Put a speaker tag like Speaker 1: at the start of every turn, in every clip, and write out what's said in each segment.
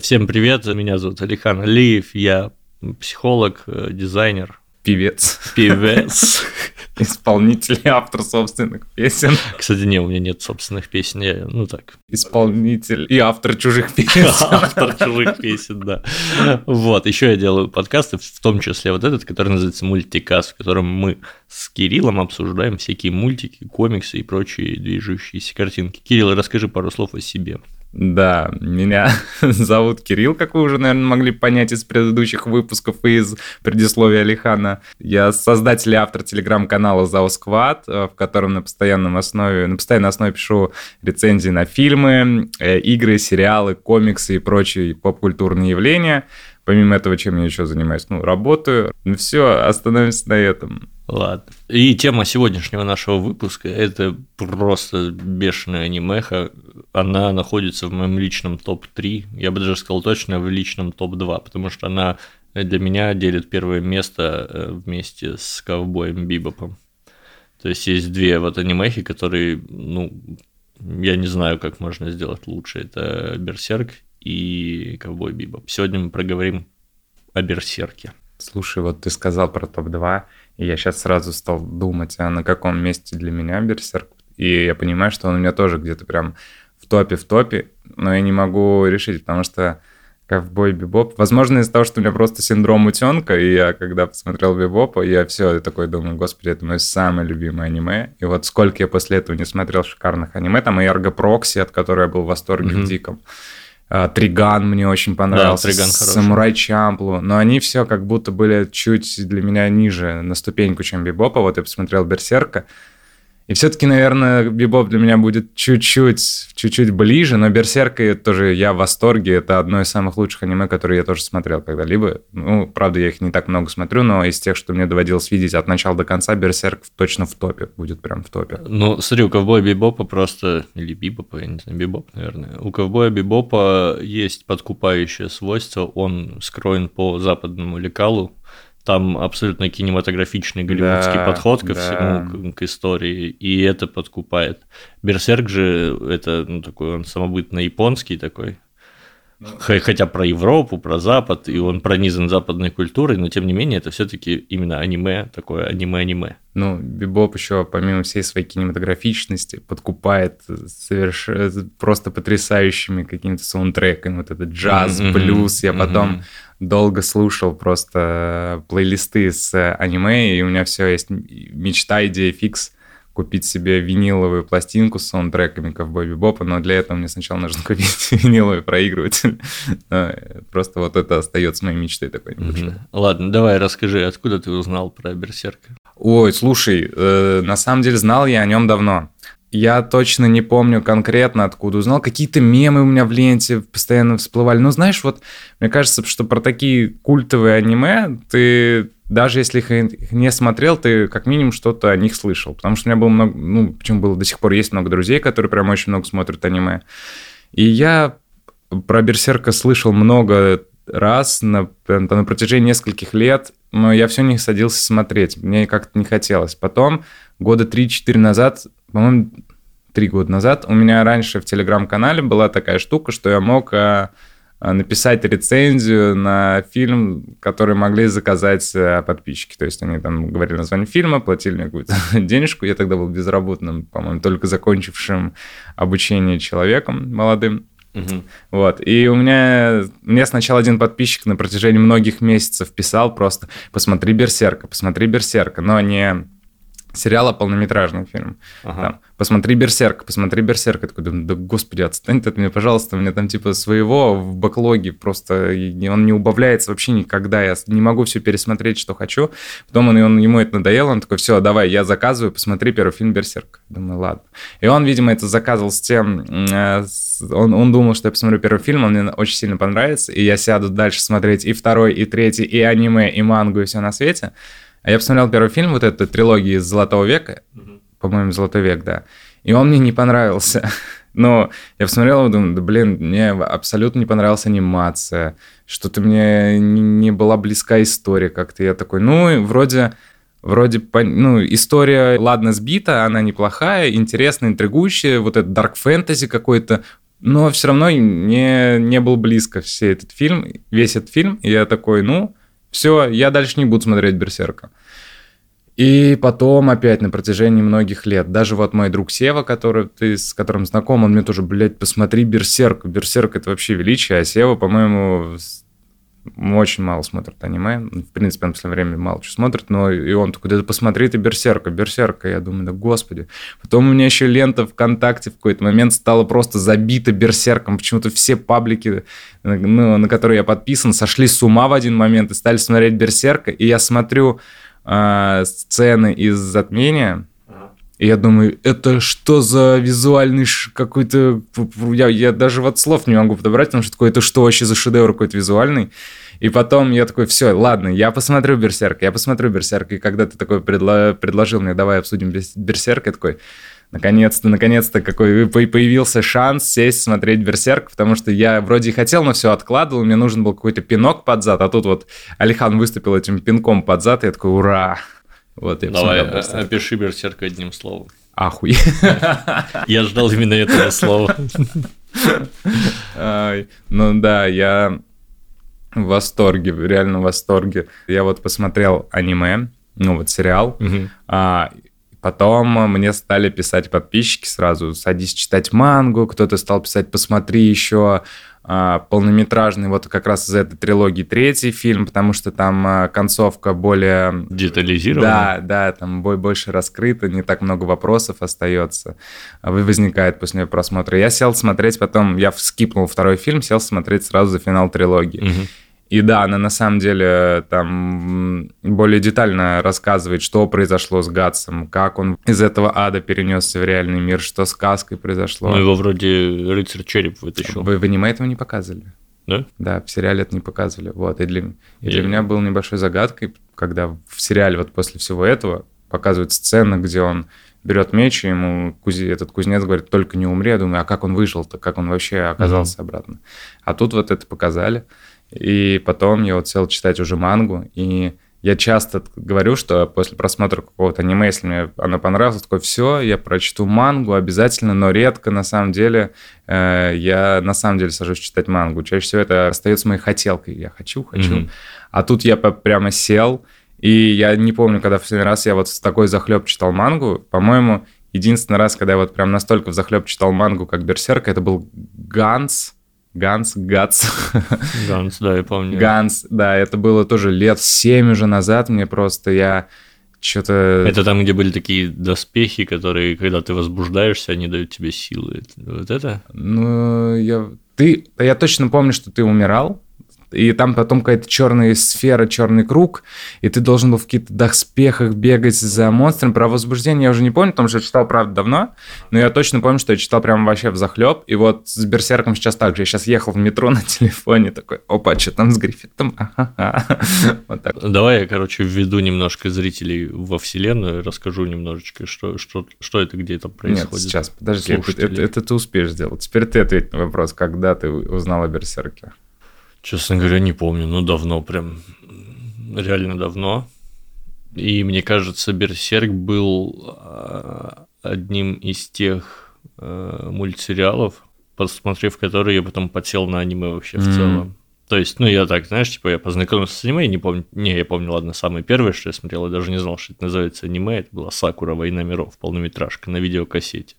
Speaker 1: Всем привет, меня зовут Алихан Алиев, я психолог, э, дизайнер.
Speaker 2: Певец.
Speaker 1: Певец.
Speaker 2: Исполнитель и автор собственных песен.
Speaker 1: Кстати, не, у меня нет собственных песен, я, ну так.
Speaker 2: Исполнитель и автор чужих песен.
Speaker 1: Автор чужих песен, да. Вот, еще я делаю подкасты, в том числе вот этот, который называется «Мультикаст», в котором мы с Кириллом обсуждаем всякие мультики, комиксы и прочие движущиеся картинки. Кирилл, расскажи пару слов о себе.
Speaker 2: Да, меня зовут Кирилл, как вы уже, наверное, могли понять из предыдущих выпусков и из предисловия Алихана. Я создатель и автор телеграм-канала «Зао Сквад», э, в котором на, постоянном основе, на постоянной основе пишу рецензии на фильмы, э, игры, сериалы, комиксы и прочие поп-культурные явления. Помимо этого, чем я еще занимаюсь? Ну, работаю. Ну, все, остановимся на этом.
Speaker 1: Ладно. И тема сегодняшнего нашего выпуска – это просто бешеная анимеха. Она находится в моем личном топ-3, я бы даже сказал точно в личном топ-2, потому что она для меня делит первое место э, вместе с ковбоем Бибопом. То есть есть две вот анимехи, которые, ну, я не знаю, как можно сделать лучше. Это Берсерк и Ковбой Бибоп. Сегодня мы проговорим о Берсерке.
Speaker 2: Слушай, вот ты сказал про топ-2, и я сейчас сразу стал думать, а на каком месте для меня Берсерк. И я понимаю, что он у меня тоже где-то прям в топе, в топе, но я не могу решить, потому что Ковбой Бибоп. Возможно, из-за того, что у меня просто синдром утенка, и я, когда посмотрел Бибопа, я все я такой думаю, господи, это мое самое любимое аниме. И вот сколько я после этого не смотрел шикарных аниме, там и Эрго Прокси, от которой я был в восторге mm-hmm. в диком. А, Триган мне очень понравился. Да, Триган. Самурай Чамплу. Но они все как будто были чуть для меня ниже на ступеньку, чем Бибопа. Вот я посмотрел Берсерка. И все-таки, наверное, Бибоп для меня будет чуть-чуть, чуть-чуть ближе, но Берсерка тоже я в восторге. Это одно из самых лучших аниме, которые я тоже смотрел когда-либо. Ну, правда, я их не так много смотрю, но из тех, что мне доводилось видеть от начала до конца, Берсерк точно в топе, будет прям в топе.
Speaker 1: Ну, смотри, у Ковбоя Бибопа просто... Или Бибопа, я не знаю, Бибоп, наверное. У Ковбоя Бибопа есть подкупающее свойство, он скроен по западному лекалу, там абсолютно кинематографичный голливудский да, подход ко да. всему, к, к истории, и это подкупает. Берсерк же это ну, такой он самобытно японский такой, ну, Хотя про Европу, про Запад, и он пронизан западной культурой, но тем не менее это все-таки именно аниме, такое аниме-аниме.
Speaker 2: Ну, Бибоп еще, помимо всей своей кинематографичности, подкупает соверш... просто потрясающими какими-то саундтреками. Вот этот джаз, mm-hmm, блюз. Я mm-hmm. Долго слушал просто плейлисты с аниме, и у меня все есть мечта, идея фикс купить себе виниловую пластинку с саундтреками Ковбой Бибопа, но для этого мне сначала нужно купить виниловый проигрыватель. Просто вот это остается моей мечтой такой
Speaker 1: небольшой. Ладно, давай расскажи, откуда ты узнал про Берсерка?
Speaker 2: Ой, слушай, э, на самом деле знал я о нем давно. Я точно не помню конкретно, откуда узнал. Какие-то мемы у меня в ленте постоянно всплывали. Ну, знаешь, вот мне кажется, что про такие культовые аниме ты даже если их не смотрел, ты как минимум что-то о них слышал. Потому что у меня было много, ну, почему было до сих пор есть много друзей, которые прям очень много смотрят аниме. И я про Берсерка слышал много раз на, на протяжении нескольких лет, но я все не садился смотреть. Мне как-то не хотелось. Потом, года 3-4 назад, по-моему, три года назад, у меня раньше в телеграм-канале была такая штука, что я мог а, а, написать рецензию на фильм, который могли заказать а, подписчики. То есть они там говорили название фильма, платили мне какую-то денежку. Я тогда был безработным, по-моему, только закончившим обучение человеком молодым. Угу. Вот. И у меня, мне сначала один подписчик на протяжении многих месяцев писал просто «посмотри Берсерка, посмотри Берсерка», но не сериала полнометражный фильм. Ага. Там, посмотри Берсерк, посмотри Берсерк. Я такой думаю, да господи, отстань от меня, пожалуйста, у меня там типа своего в бэклоге просто, он не убавляется вообще никогда, я не могу все пересмотреть, что хочу. Потом он, он ему это надоело, он такой, все, давай, я заказываю, посмотри первый фильм Берсерк. Думаю, ладно. И он, видимо, это заказывал с тем, э, он, он думал, что я посмотрю первый фильм, он мне очень сильно понравится, и я сяду дальше смотреть и второй, и третий, и аниме, и мангу, и все на свете. А я посмотрел первый фильм, вот эту трилогию из «Золотого века», mm-hmm. по-моему, «Золотой век», да, и он мне не понравился. Но я посмотрел и думаю, да блин, мне абсолютно не понравилась анимация, что-то мне не была близка история как-то. Я такой, ну, вроде, вроде, ну, история, ладно, сбита, она неплохая, интересная, интригующая, вот этот дарк фэнтези какой-то, но все равно не, не был близко все этот фильм, весь этот фильм. И я такой, ну, все, я дальше не буду смотреть «Берсерка». И потом опять на протяжении многих лет, даже вот мой друг Сева, который ты с которым знаком, он мне тоже, блядь, посмотри «Берсерк». «Берсерк» — это вообще величие, а Сева, по-моему, очень мало смотрит аниме. В принципе, он в последнее время мало что смотрит, но и он такой, да посмотри ты Берсерка, Берсерка. Я думаю, да господи. Потом у меня еще лента ВКонтакте в какой-то момент стала просто забита Берсерком. Почему-то все паблики, ну, на которые я подписан, сошли с ума в один момент и стали смотреть Берсерка. И я смотрю э, сцены из «Затмения», и я думаю, это что за визуальный какой-то... Я, я даже вот слов не могу подобрать, потому что такое, это что вообще за шедевр какой-то визуальный. И потом я такой, все, ладно, я посмотрю Берсерк, я посмотрю Берсерк. И когда ты такой предло... предложил мне, давай обсудим Берсерк, я такой, наконец-то, наконец-то какой появился шанс сесть смотреть Берсерк, потому что я вроде и хотел, но все откладывал, мне нужен был какой-то пинок под зад, а тут вот Алихан выступил этим пинком под зад, и я такой, ура!
Speaker 1: Вот, я Давай, опиши Берсерк одним словом.
Speaker 2: Ахуй.
Speaker 1: Я ждал именно этого слова.
Speaker 2: Ну да, я в восторге, реально в восторге. Я вот посмотрел аниме, ну вот сериал, а, Потом мне стали писать подписчики сразу, садись читать мангу, кто-то стал писать, посмотри еще а, полнометражный, вот как раз из этой трилогии третий фильм, потому что там а, концовка более...
Speaker 1: Детализирована?
Speaker 2: Да, да, там бой больше раскрыто, не так много вопросов остается, возникает после просмотра. Я сел смотреть потом, я скипнул второй фильм, сел смотреть сразу за финал трилогии. Угу. И да, она на самом деле там более детально рассказывает, что произошло с Гатсом, как он из этого ада перенесся в реальный мир, что с сказкой произошло.
Speaker 1: Ну, его вроде рыцарь череп вытащил.
Speaker 2: Вы в аниме этого не показывали?
Speaker 1: Да?
Speaker 2: Да, в сериале это не показывали. Вот, и для, и для меня был небольшой загадкой, когда в сериале вот после всего этого показывают сцену, где он берет меч, и ему кузи, этот кузнец говорит, только не умри. Я думаю, а как он выжил-то, как он вообще оказался mm-hmm. обратно? А тут вот это показали. И потом я вот сел читать уже мангу, и я часто говорю, что после просмотра какого-то аниме, если мне оно понравилось, такой, все, я прочту мангу обязательно, но редко, на самом деле, э, я на самом деле сажусь читать мангу. Чаще всего это остается моей хотелкой. Я хочу, хочу. Mm-hmm. А тут я прямо сел, и я не помню, когда в последний раз я вот с такой захлеб читал мангу. По-моему, единственный раз, когда я вот прям настолько в захлеб читал мангу, как Берсерк, это был Ганс Ганс, Гац.
Speaker 1: Ганс, да, я помню.
Speaker 2: Ганс, да, это было тоже лет семь уже назад, мне просто я что-то...
Speaker 1: Это там, где были такие доспехи, которые, когда ты возбуждаешься, они дают тебе силы. Вот это?
Speaker 2: Ну, я... Ты... Я точно помню, что ты умирал, и там потом какая-то черная сфера, черный круг, и ты должен был в каких-то доспехах бегать за монстром. Про возбуждение я уже не помню, потому что я читал, правда, давно, но я точно помню, что я читал прям вообще в захлеб. И вот с Берсерком сейчас так же. Я сейчас ехал в метро на телефоне, такой, опа, что там с Гриффитом?
Speaker 1: Вот так. Давай я, короче, введу немножко зрителей во вселенную, расскажу немножечко, что, что, что это, где это происходит.
Speaker 2: Нет, сейчас, подожди, это, это, это ты успеешь сделать. Теперь ты ответь на вопрос, когда ты узнал о Берсерке.
Speaker 1: Честно говоря, не помню. Ну, давно прям. Реально давно. И мне кажется, Берсерк был а, одним из тех э, мультсериалов, посмотрев которые я потом подсел на аниме вообще в mm-hmm. целом. То есть, ну, я так, знаешь, типа, я познакомился с аниме, не помню, не, я помню, ладно, самое первое, что я смотрел, я даже не знал, что это называется аниме, это была Сакура Война миров, полнометражка на видеокассете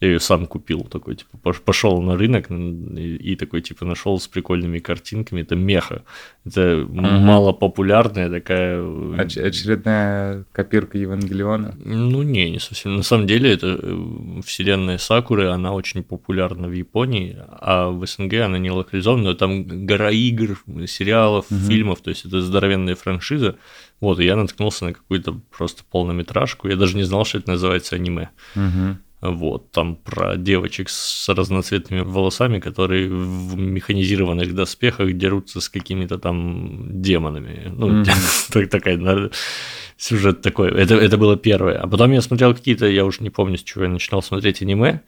Speaker 1: я ее сам купил, такой, типа, пошел на рынок и, и такой, типа, нашел с прикольными картинками, это меха, это угу. малопопулярная такая...
Speaker 2: Оч- очередная копирка Евангелиона?
Speaker 1: Ну, не, не совсем. На самом деле, это э, вселенная Сакуры, она очень популярна в Японии, а в СНГ она не локализована, но там гора игр, сериалов, угу. фильмов, то есть это здоровенная франшиза, вот, и я наткнулся на какую-то просто полнометражку, я даже не знал, что это называется аниме.
Speaker 2: Угу.
Speaker 1: Вот, там про девочек с разноцветными волосами, которые в механизированных доспехах дерутся с какими-то там демонами. Ну, mm-hmm. такая сюжет такой. Это, это было первое. А потом я смотрел какие-то, я уже не помню, с чего я начинал смотреть аниме.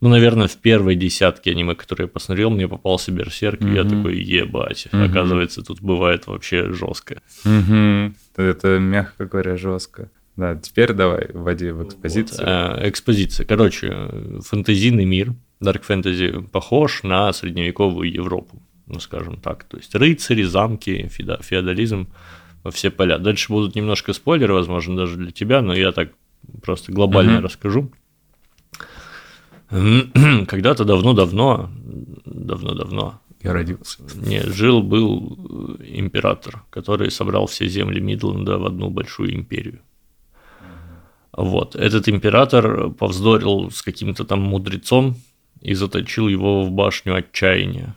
Speaker 1: Ну, наверное, в первой десятке аниме, которые я посмотрел, мне попался Берсерк, mm-hmm. и я такой, ебать, mm-hmm. оказывается, тут бывает вообще жестко.
Speaker 2: Mm-hmm. Это, мягко говоря, жестко. Да, теперь давай вводи в экспозицию.
Speaker 1: Вот, э, экспозиция. Короче, фэнтезийный мир, Dark Fantasy похож на средневековую Европу, ну скажем так. То есть рыцари, замки, феодализм во все поля. Дальше будут немножко спойлеры, возможно, даже для тебя, но я так просто глобально mm-hmm. расскажу. Когда-то давно-давно, давно-давно,
Speaker 2: я родился.
Speaker 1: Не, жил-был император, который собрал все земли Мидленда в одну большую империю. Вот. Этот император повздорил с каким-то там мудрецом и заточил его в башню отчаяния.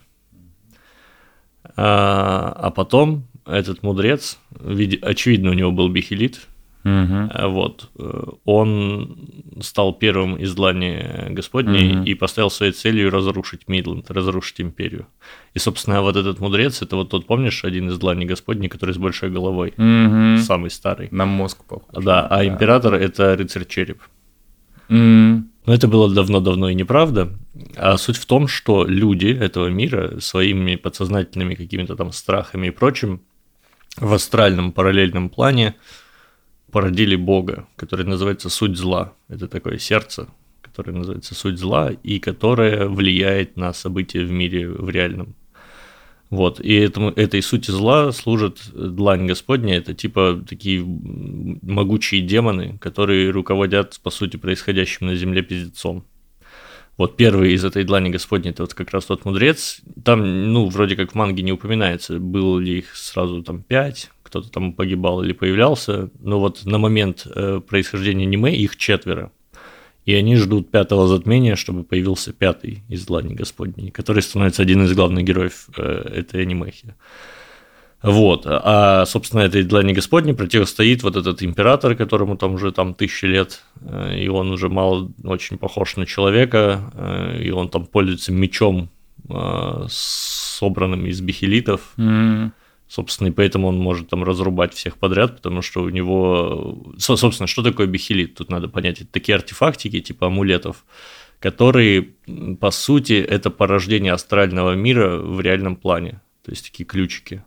Speaker 1: А, а потом этот мудрец, очевидно, у него был бихелит, Угу. Вот. Э, он стал первым из длани Господней угу. и поставил своей целью разрушить Мидленд, разрушить империю. И, собственно, вот этот мудрец, это вот тот, помнишь, один из длани Господней, который с большой головой, угу. самый старый.
Speaker 2: На мозг похож.
Speaker 1: Да, а да. император – это рыцарь-череп.
Speaker 2: Угу.
Speaker 1: Но это было давно-давно и неправда. А суть в том, что люди этого мира своими подсознательными какими-то там страхами и прочим в астральном параллельном плане породили Бога, который называется суть зла. Это такое сердце, которое называется суть зла и которое влияет на события в мире в реальном. Вот, и этому, этой сути зла служит длань Господня, это типа такие могучие демоны, которые руководят, по сути, происходящим на земле пиздецом. Вот первый из этой длани Господней, это вот как раз тот мудрец. Там, ну, вроде как в манге не упоминается, было ли их сразу там пять, кто-то там погибал или появлялся. Но вот на момент э, происхождения аниме их четверо. И они ждут пятого затмения, чтобы появился пятый из Длани Господней, который становится один из главных героев э, этой анимехи. Вот. А, собственно, этой Длани Господней противостоит вот этот император, которому там уже там тысячи лет, э, и он уже мало очень похож на человека, э, и он там пользуется мечом, э, собранным из бихелитов.
Speaker 2: Mm-hmm.
Speaker 1: Собственно, и поэтому он может там разрубать всех подряд, потому что у него... Собственно, что такое бихелит? Тут надо понять. Это такие артефактики, типа амулетов, которые, по сути, это порождение астрального мира в реальном плане. То есть такие ключики,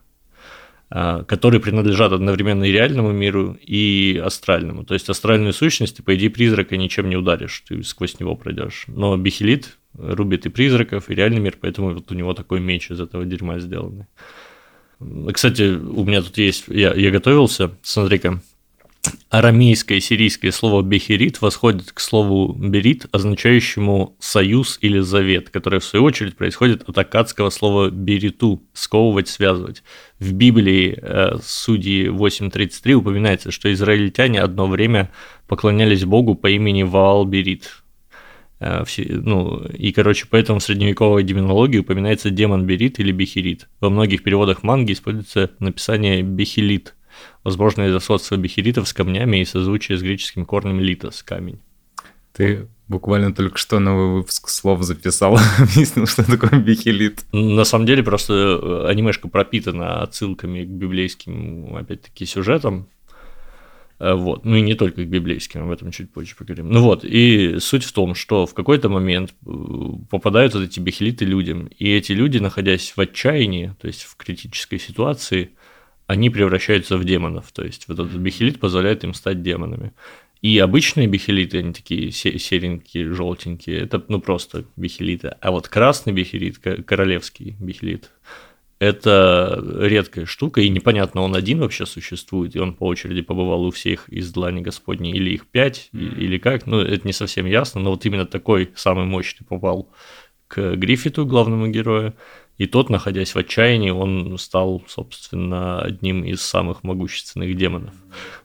Speaker 1: а, которые принадлежат одновременно и реальному миру, и астральному. То есть астральную сущность ты, по идее, призрака ничем не ударишь, ты сквозь него пройдешь. Но бихелит рубит и призраков, и реальный мир, поэтому вот у него такой меч из этого дерьма сделанный. Кстати, у меня тут есть, я, я готовился, смотри-ка, арамейское сирийское слово «бехерит» восходит к слову «берит», означающему «союз» или «завет», которое, в свою очередь, происходит от акадского слова «бериту» – «сковывать», «связывать». В Библии э, Судьи 8.33 упоминается, что израильтяне одно время поклонялись Богу по имени Ваал-Берит, ну, и, короче, поэтому в средневековой демонологии упоминается демон Берит или Бехерит. Во многих переводах манги используется написание Бехилит, возможно, из-за сходства бехеритов с камнями и созвучия с греческим корнем литос – камень.
Speaker 2: Ты буквально только что новый выпуск слов записал, объяснил, что такое бихелит.
Speaker 1: На самом деле просто э, анимешка пропитана отсылками к библейским, опять-таки, сюжетам, Э, вот. Ну и не только к библейским, об этом чуть позже поговорим. Ну вот, и суть в том, что в какой-то момент э, попадают вот эти бехелиты людям, и эти люди, находясь в отчаянии, то есть в критической ситуации, они превращаются в демонов. То есть вот этот бехелит позволяет им стать демонами. И обычные бихелиты, они такие серенькие, желтенькие, это ну просто бихелиты. А вот красный бихелит, королевский бихелит, это редкая штука, и непонятно, он один вообще существует, и он по очереди побывал у всех из Длани Господней, или их пять, mm-hmm. или как, ну, это не совсем ясно, но вот именно такой самый мощный попал к Гриффиту, главному герою, и тот, находясь в отчаянии, он стал, собственно, одним из самых могущественных демонов.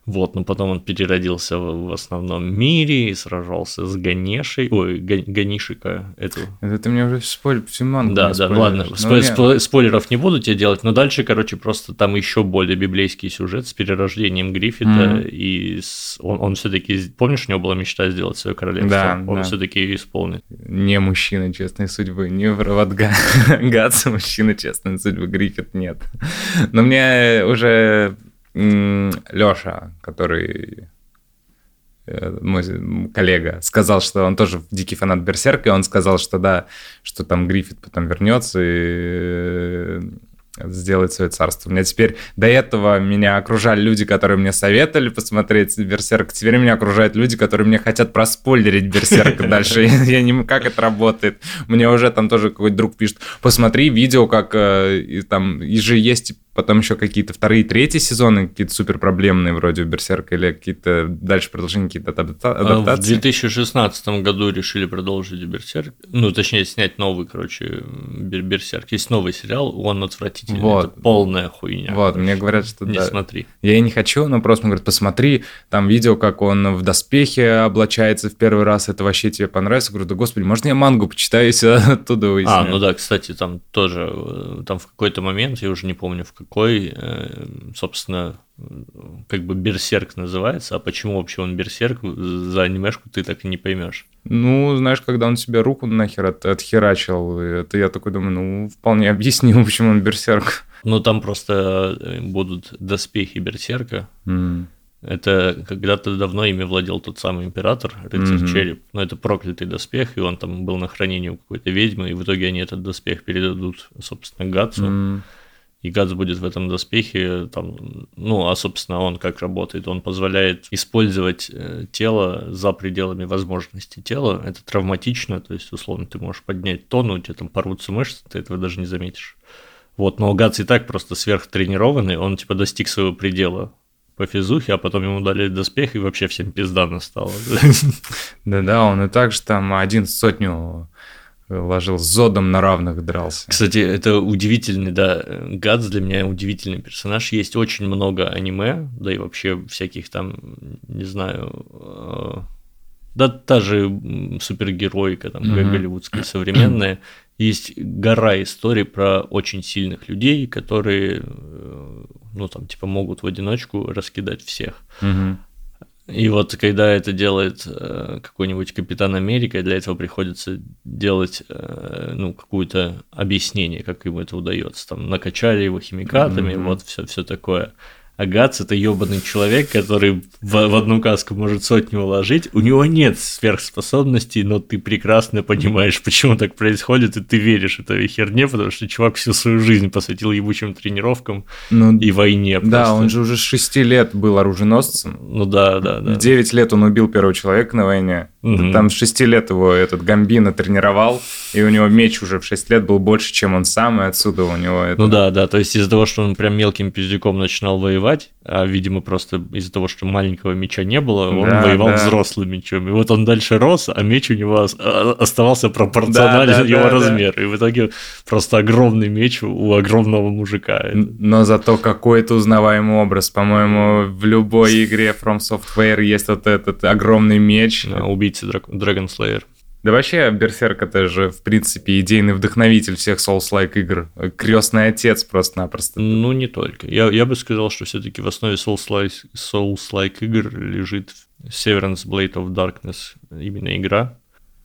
Speaker 1: Вот, но потом он переродился в, в основном мире и сражался с Ганешей, ой, Ганишика, эту.
Speaker 2: Это ты мне уже спойлер, всю мангу
Speaker 1: Да, да, ну ладно, спо- спо- спойлеров не буду тебе делать, но дальше, короче, просто там еще более библейский сюжет с перерождением Гриффита, mm-hmm. и с... он, он все-таки, помнишь, у него была мечта сделать свое королевство? Да, он да. все-таки ее исполнит.
Speaker 2: Не мужчина честной судьбы, не провод Гатса, мужчина честной судьбы, Гриффит нет. Но мне уже Лёша, который э, мой коллега, сказал, что он тоже дикий фанат Берсерка, и он сказал, что да, что там Гриффит потом вернется и э, сделать свое царство. У меня теперь до этого меня окружали люди, которые мне советовали посмотреть Берсерк. Теперь меня окружают люди, которые мне хотят проспойлерить Берсерк дальше. Я не как это работает. Мне уже там тоже какой-то друг пишет, посмотри видео, как э, там и же есть потом еще какие-то вторые, третьи сезоны, какие-то супер проблемные вроде Берсерка или какие-то дальше продолжения, какие-то адаптации.
Speaker 1: А в 2016 году решили продолжить Берсерк, ну, точнее, снять новый, короче, Берсерк. Есть новый сериал, он отвратительный, вот. это полная хуйня.
Speaker 2: Вот, мне говорят, что
Speaker 1: Не
Speaker 2: да.
Speaker 1: смотри.
Speaker 2: Я и не хочу, но просто говорят, посмотри, там видео, как он в доспехе облачается в первый раз, это вообще тебе понравится? Я говорю, да господи, можно я мангу почитаю, если оттуда выясню?
Speaker 1: А, ну да, кстати, там тоже, э, там в какой-то момент, я уже не помню в какой, э, собственно, как бы берсерк называется, а почему вообще он берсерк, за анимешку ты так и не поймешь.
Speaker 2: Ну, знаешь, когда он себе руку нахер от, отхерачил, это я такой думаю, ну, вполне объяснил, почему он берсерк.
Speaker 1: Ну, там просто э, будут доспехи берсерка.
Speaker 2: Mm.
Speaker 1: Это когда-то давно ими владел тот самый император, рыцарь mm-hmm. череп. Но это проклятый доспех, и он там был на хранении у какой-то ведьмы, и в итоге они этот доспех передадут, собственно, Гатсу.
Speaker 2: Mm.
Speaker 1: И Гац будет в этом доспехе, там, ну, а, собственно, он как работает? Он позволяет использовать э, тело за пределами возможностей тела. Это травматично, то есть, условно, ты можешь поднять тонну, у тебя там порвутся мышцы, ты этого даже не заметишь. Вот, но Гац и так просто сверхтренированный, он, типа, достиг своего предела по физухе, а потом ему дали доспех, и вообще всем пизда настала.
Speaker 2: Да-да, он и так же там один сотню ложил с Зодом на равных дрался.
Speaker 1: Кстати, это удивительный, да, Гадс для меня удивительный персонаж. Есть очень много аниме, да и вообще всяких там, не знаю, э, да та же супергероика, там, mm-hmm. голливудская современная. Есть гора историй про очень сильных людей, которые, э, ну, там, типа, могут в одиночку раскидать всех.
Speaker 2: Mm-hmm.
Speaker 1: И вот когда это делает э, какой-нибудь Капитан Америка, для этого приходится делать э, ну, какое-то объяснение, как ему это удается. Там накачали его химикатами, mm-hmm. вот все, все такое. А Гац это ебаный человек, который в, в одну каску может сотню уложить. У него нет сверхспособностей, но ты прекрасно понимаешь, почему так происходит, и ты веришь этой херне, потому что чувак всю свою жизнь посвятил ебучим тренировкам ну, и войне.
Speaker 2: Да, просто. он же уже с 6 лет был оруженосцем.
Speaker 1: Ну да, да, да.
Speaker 2: В 9 лет он убил первого человека на войне. Угу. Там с 6 лет его этот Гамбина тренировал, и у него меч уже в 6 лет был больше, чем он сам, и отсюда у него это...
Speaker 1: Ну да, да, то есть из-за того, что он прям мелким пиздюком начинал воевать, воевать, а, видимо, просто из-за того, что маленького меча не было, он да, воевал да. взрослым мечом. И вот он дальше рос, а меч у него а, оставался пропорционален да, да, его да, размеру. Да. И в итоге просто огромный меч у огромного мужика.
Speaker 2: Но зато какой-то узнаваемый образ. По-моему, в любой игре From Software есть вот этот огромный меч.
Speaker 1: Да, убийца Dragon Slayer.
Speaker 2: Да вообще, Берсерк это же, в принципе, идейный вдохновитель всех Souls-like игр. Крестный отец просто-напросто.
Speaker 1: Ну, не только. Я, я бы сказал, что все-таки в основе Souls-like, Souls-like игр лежит Severance Blade of Darkness, именно игра.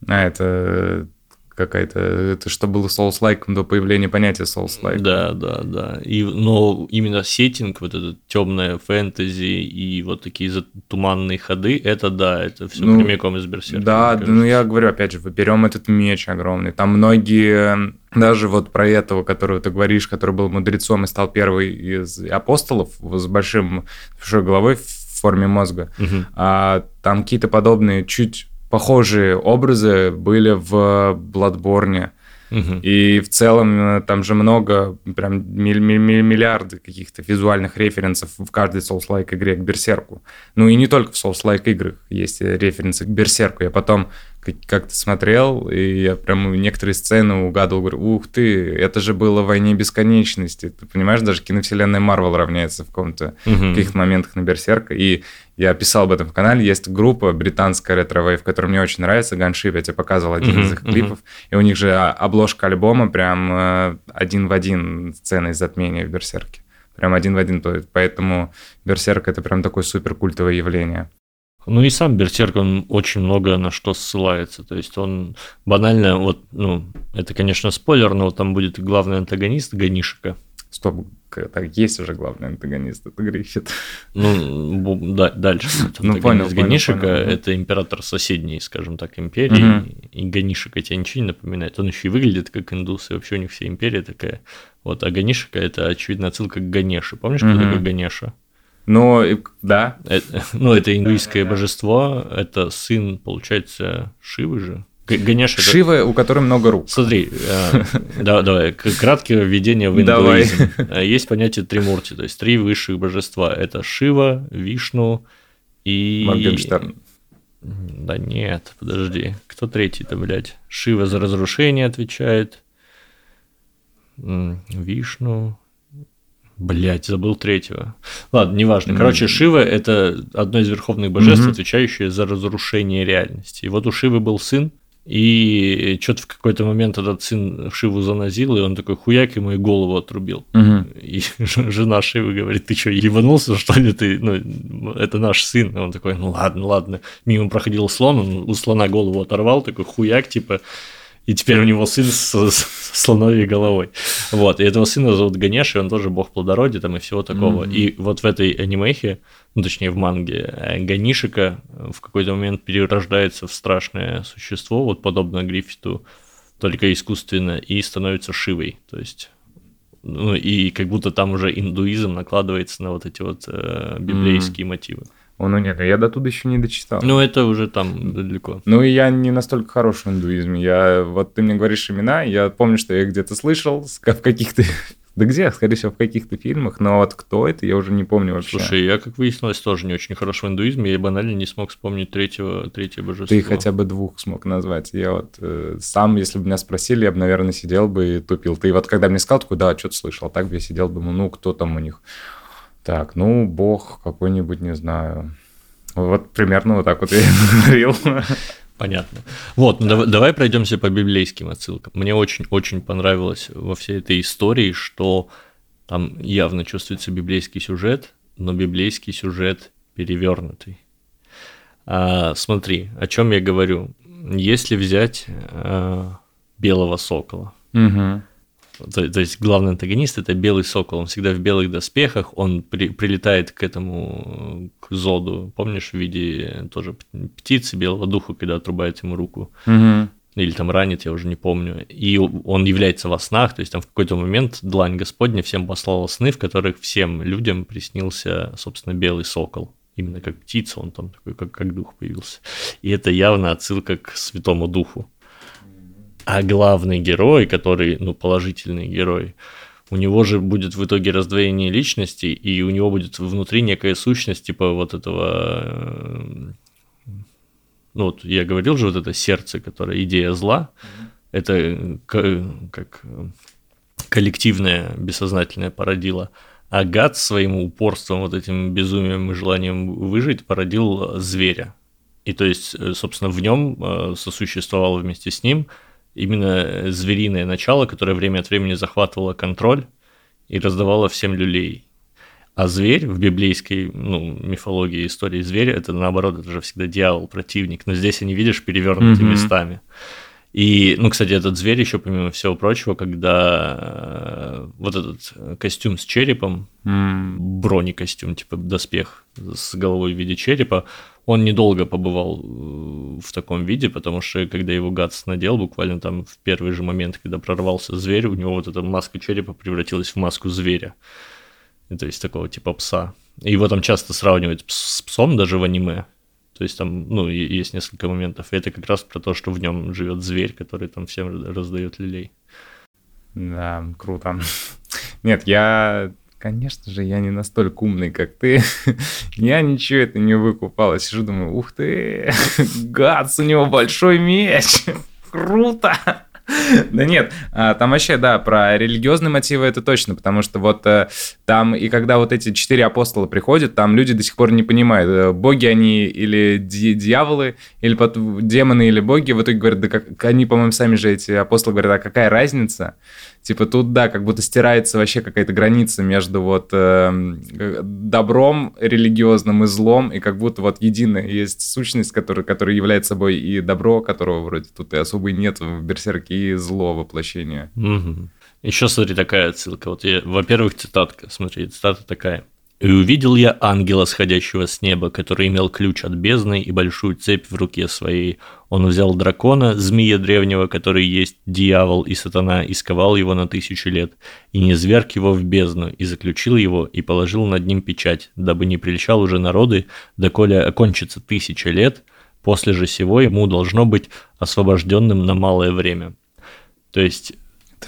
Speaker 2: А, это какая-то, это что было Souls-like до появления понятия Souls-like.
Speaker 1: Да, да, да. И, но именно сеттинг, вот это темное фэнтези и вот такие туманные ходы, это да, это все ну, прямиком из Берсерка.
Speaker 2: Да, ну я говорю, опять же, берем этот меч огромный. Там многие, даже вот про этого, которого ты говоришь, который был мудрецом и стал первый из апостолов с большим большой головой в форме мозга,
Speaker 1: угу.
Speaker 2: а там какие-то подобные чуть похожие образы были в Бладборне.
Speaker 1: Угу.
Speaker 2: И в целом э, там же много, прям миллиарды каких-то визуальных референсов в каждой Souls-like игре к Берсерку. Ну и не только в Souls-like играх есть референсы к Берсерку. Я потом как-то смотрел, и я прям некоторые сцены угадывал, говорю, ух ты, это же было в «Войне бесконечности». Ты понимаешь, даже киновселенная Марвел равняется в каком-то
Speaker 1: угу.
Speaker 2: каких-то моментах на Берсерка. И я писал об этом в канале, есть группа британская ретро-вейв, которая мне очень нравится, Gunship, я тебе показывал один uh-huh, из их клипов, uh-huh. и у них же обложка альбома прям э, один в один сцена из затмения в Берсерке. Прям один в один, поэтому Берсерк это прям такое супер культовое явление.
Speaker 1: Ну и сам Берсерк, он очень много на что ссылается. То есть он банально, вот, ну, это, конечно, спойлер, но там будет главный антагонист Ганишика.
Speaker 2: Стоп, так есть уже главный антагонист, это Гриффит.
Speaker 1: Ну, да, дальше.
Speaker 2: Ну, понял,
Speaker 1: Ганишика
Speaker 2: понял, понял.
Speaker 1: это император соседней, скажем так, империи.
Speaker 2: Мгм.
Speaker 1: И Ганишика тебе ничего не напоминает. Он еще и выглядит как индус, и вообще у них вся империя такая. Вот, а Ганишика это, очевидно, отсылка к Ганеше. Помнишь, кто
Speaker 2: Мгм.
Speaker 1: такой Ганеша?
Speaker 2: Ну, и- да.
Speaker 1: Это- ну, это индуистское божество, это сын, получается, Шивы же. Ганеша это-
Speaker 2: Шива, у которой много рук.
Speaker 1: Смотри, э, да- давай, краткое введение в индуизм. Э, Есть понятие тримурти, то есть три высших божества. Это Шива, Вишну и...
Speaker 2: Моргенштерн.
Speaker 1: Да нет, подожди. Кто третий-то, блядь? Шива за разрушение отвечает. Вишну. Блять, забыл третьего. Ладно, неважно. Короче. Шива это одно из верховных божеств,
Speaker 2: Мгм.
Speaker 1: отвечающее за разрушение реальности. И вот у Шивы был сын, и что-то в какой-то момент этот сын Шиву занозил, и он такой хуяк ему и голову отрубил.
Speaker 2: Мгм.
Speaker 1: И жена Шивы говорит, ты что, ебанулся, что ли ты? Ну, это наш сын. И он такой, ну ладно, ладно. Мимо проходил слон, он у слона голову оторвал, такой хуяк, типа, и теперь у него сын с, с слоновьей головой. Вот, и этого сына зовут Ганеш, и он тоже бог плодородия там и всего такого.
Speaker 2: Мгм.
Speaker 1: И вот в этой анимехе, ну, точнее, в манге, э, Ганишика в какой-то момент перерождается в страшное существо, вот подобно Гриффиту, только искусственно, и становится Шивой. То есть ну, и как будто там уже индуизм накладывается на вот эти вот э, библейские мотивы.
Speaker 2: О, ну нет, я до туда еще не дочитал.
Speaker 1: Ну, это уже там далеко.
Speaker 2: Ну, и я не настолько хорош в индуизме. Я, вот ты мне говоришь имена, я помню, что я где-то слышал в каких-то... Да где, скорее всего, в каких-то фильмах, но вот кто это, я уже не помню вообще.
Speaker 1: Слушай, я, как выяснилось, тоже не очень хорош в индуизме, я банально не смог вспомнить третьего, третье божество.
Speaker 2: Ты хотя бы двух смог назвать. Я вот э, сам, если бы меня спросили, я бы, наверное, сидел бы и тупил. Ты вот когда мне сказал, такой, да, что-то слышал. А так бы я сидел, думал, ну, кто там у них? Так, ну, бог какой-нибудь, не знаю. Вот примерно вот так вот я говорил.
Speaker 1: Понятно. Вот, ну давай, давай пройдемся по библейским отсылкам. Мне очень-очень понравилось во всей этой истории, что там явно чувствуется библейский сюжет, но библейский сюжет перевернутый. А, смотри, о чем я говорю. Если взять а, белого сокола,
Speaker 2: Мгм.
Speaker 1: То, то есть главный антагонист это белый сокол, он всегда в белых доспехах, он при- прилетает к этому к зоду, помнишь, в виде тоже птицы белого духа, когда отрубает ему руку
Speaker 2: Мгм.
Speaker 1: или там ранит, я уже не помню. И он является во снах, то есть там в какой-то момент длань Господня всем послала сны, в которых всем людям приснился, собственно, белый сокол. Именно как птица, он там такой, как, как дух появился. И это явно отсылка к Святому Духу. А главный герой, который, ну, положительный герой, у него же будет в итоге раздвоение личности, и у него будет внутри некая сущность, типа вот этого э, ну вот я говорил же, вот это сердце, которое идея зла, это э, как э, коллективное бессознательное породило. А гад своим упорством, вот этим безумием и желанием выжить породил зверя. И то есть, собственно, в нем сосуществовало вместе с ним именно э, звериное начало, которое время от времени захватывало контроль и раздавало всем люлей. А зверь в библейской ну, мифологии истории зверя это наоборот, это же всегда дьявол, противник. Но здесь они, видишь, перевернуты
Speaker 2: Мгм.
Speaker 1: местами. И, ну, кстати, этот зверь еще, помимо всего прочего, когда э, вот этот э, костюм с черепом,
Speaker 2: М.
Speaker 1: бронекостюм, типа доспех с головой в виде черепа, он недолго побывал э, в таком виде, потому что когда его Гатс надел, буквально там в первый же момент, когда прорвался зверь, у него вот эта маска черепа превратилась в маску зверя. То есть такого типа пса. Его там часто сравнивают с псом даже в аниме. То есть там, ну, есть несколько моментов. И это как раз про то, что в нем живет зверь, который там всем раздает люлей.
Speaker 2: Да, круто. Нет, я, конечно же, я не настолько умный, как ты. Я ничего это не выкупал. Я сижу, думаю, ух ты, Гац, у него большой меч. Круто. Да нет, а, там вообще, да, про религиозные мотивы это точно, потому что вот э, там, и когда вот эти четыре апостола приходят, там люди до сих пор не понимают, э, боги они или дьяволы, или демоны, или боги, в итоге говорят, да как, они, по-моему, сами же эти апостолы говорят, а какая разница? Типа тут, да, как будто стирается вообще какая-то граница между вот эм, э, добром религиозным и злом, и как будто вот единая есть сущность, которая, которая является собой и добро, которого вроде тут и особо нет в Берсерке, и зло воплощения.
Speaker 1: Мгм. Еще смотри, такая отсылка. Вот я, во-первых, цитатка. Смотри, цитата такая. «И увидел я ангела, сходящего с неба, который имел ключ от бездны и большую цепь в руке своей. Он взял дракона, змея древнего, который есть дьявол и сатана, и сковал его на тысячу лет, и не зверг его в бездну, и заключил его, и положил над ним печать, дабы не прельщал уже народы, доколе окончится тысяча лет, после же сего ему должно быть освобожденным на малое время». То есть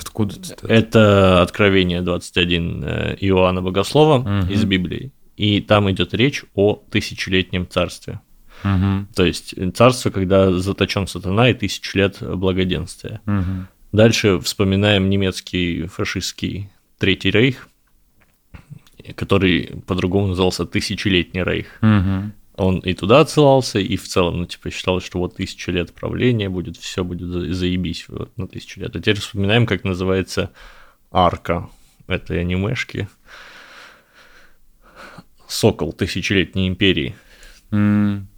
Speaker 2: Откуда
Speaker 1: это Откровение 21 э, Иоанна Богослова
Speaker 2: Мгм.
Speaker 1: из Библии. И там идет речь о тысячелетнем царстве.
Speaker 2: Мгм,
Speaker 1: То есть э, царство, когда заточен сатана и тысячу лет благоденствия.
Speaker 2: мгм.
Speaker 1: Дальше вспоминаем немецкий фашистский Третий Рейх, который по-другому назывался Тысячелетний Рейх.
Speaker 2: Мгм.
Speaker 1: Он и туда отсылался, и в целом, ну, типа, считалось, что вот тысяча лет правления будет, все будет за- заебись вот, на тысячу лет. А теперь вспоминаем, как называется арка этой анимешки. Сокол тысячелетней империи.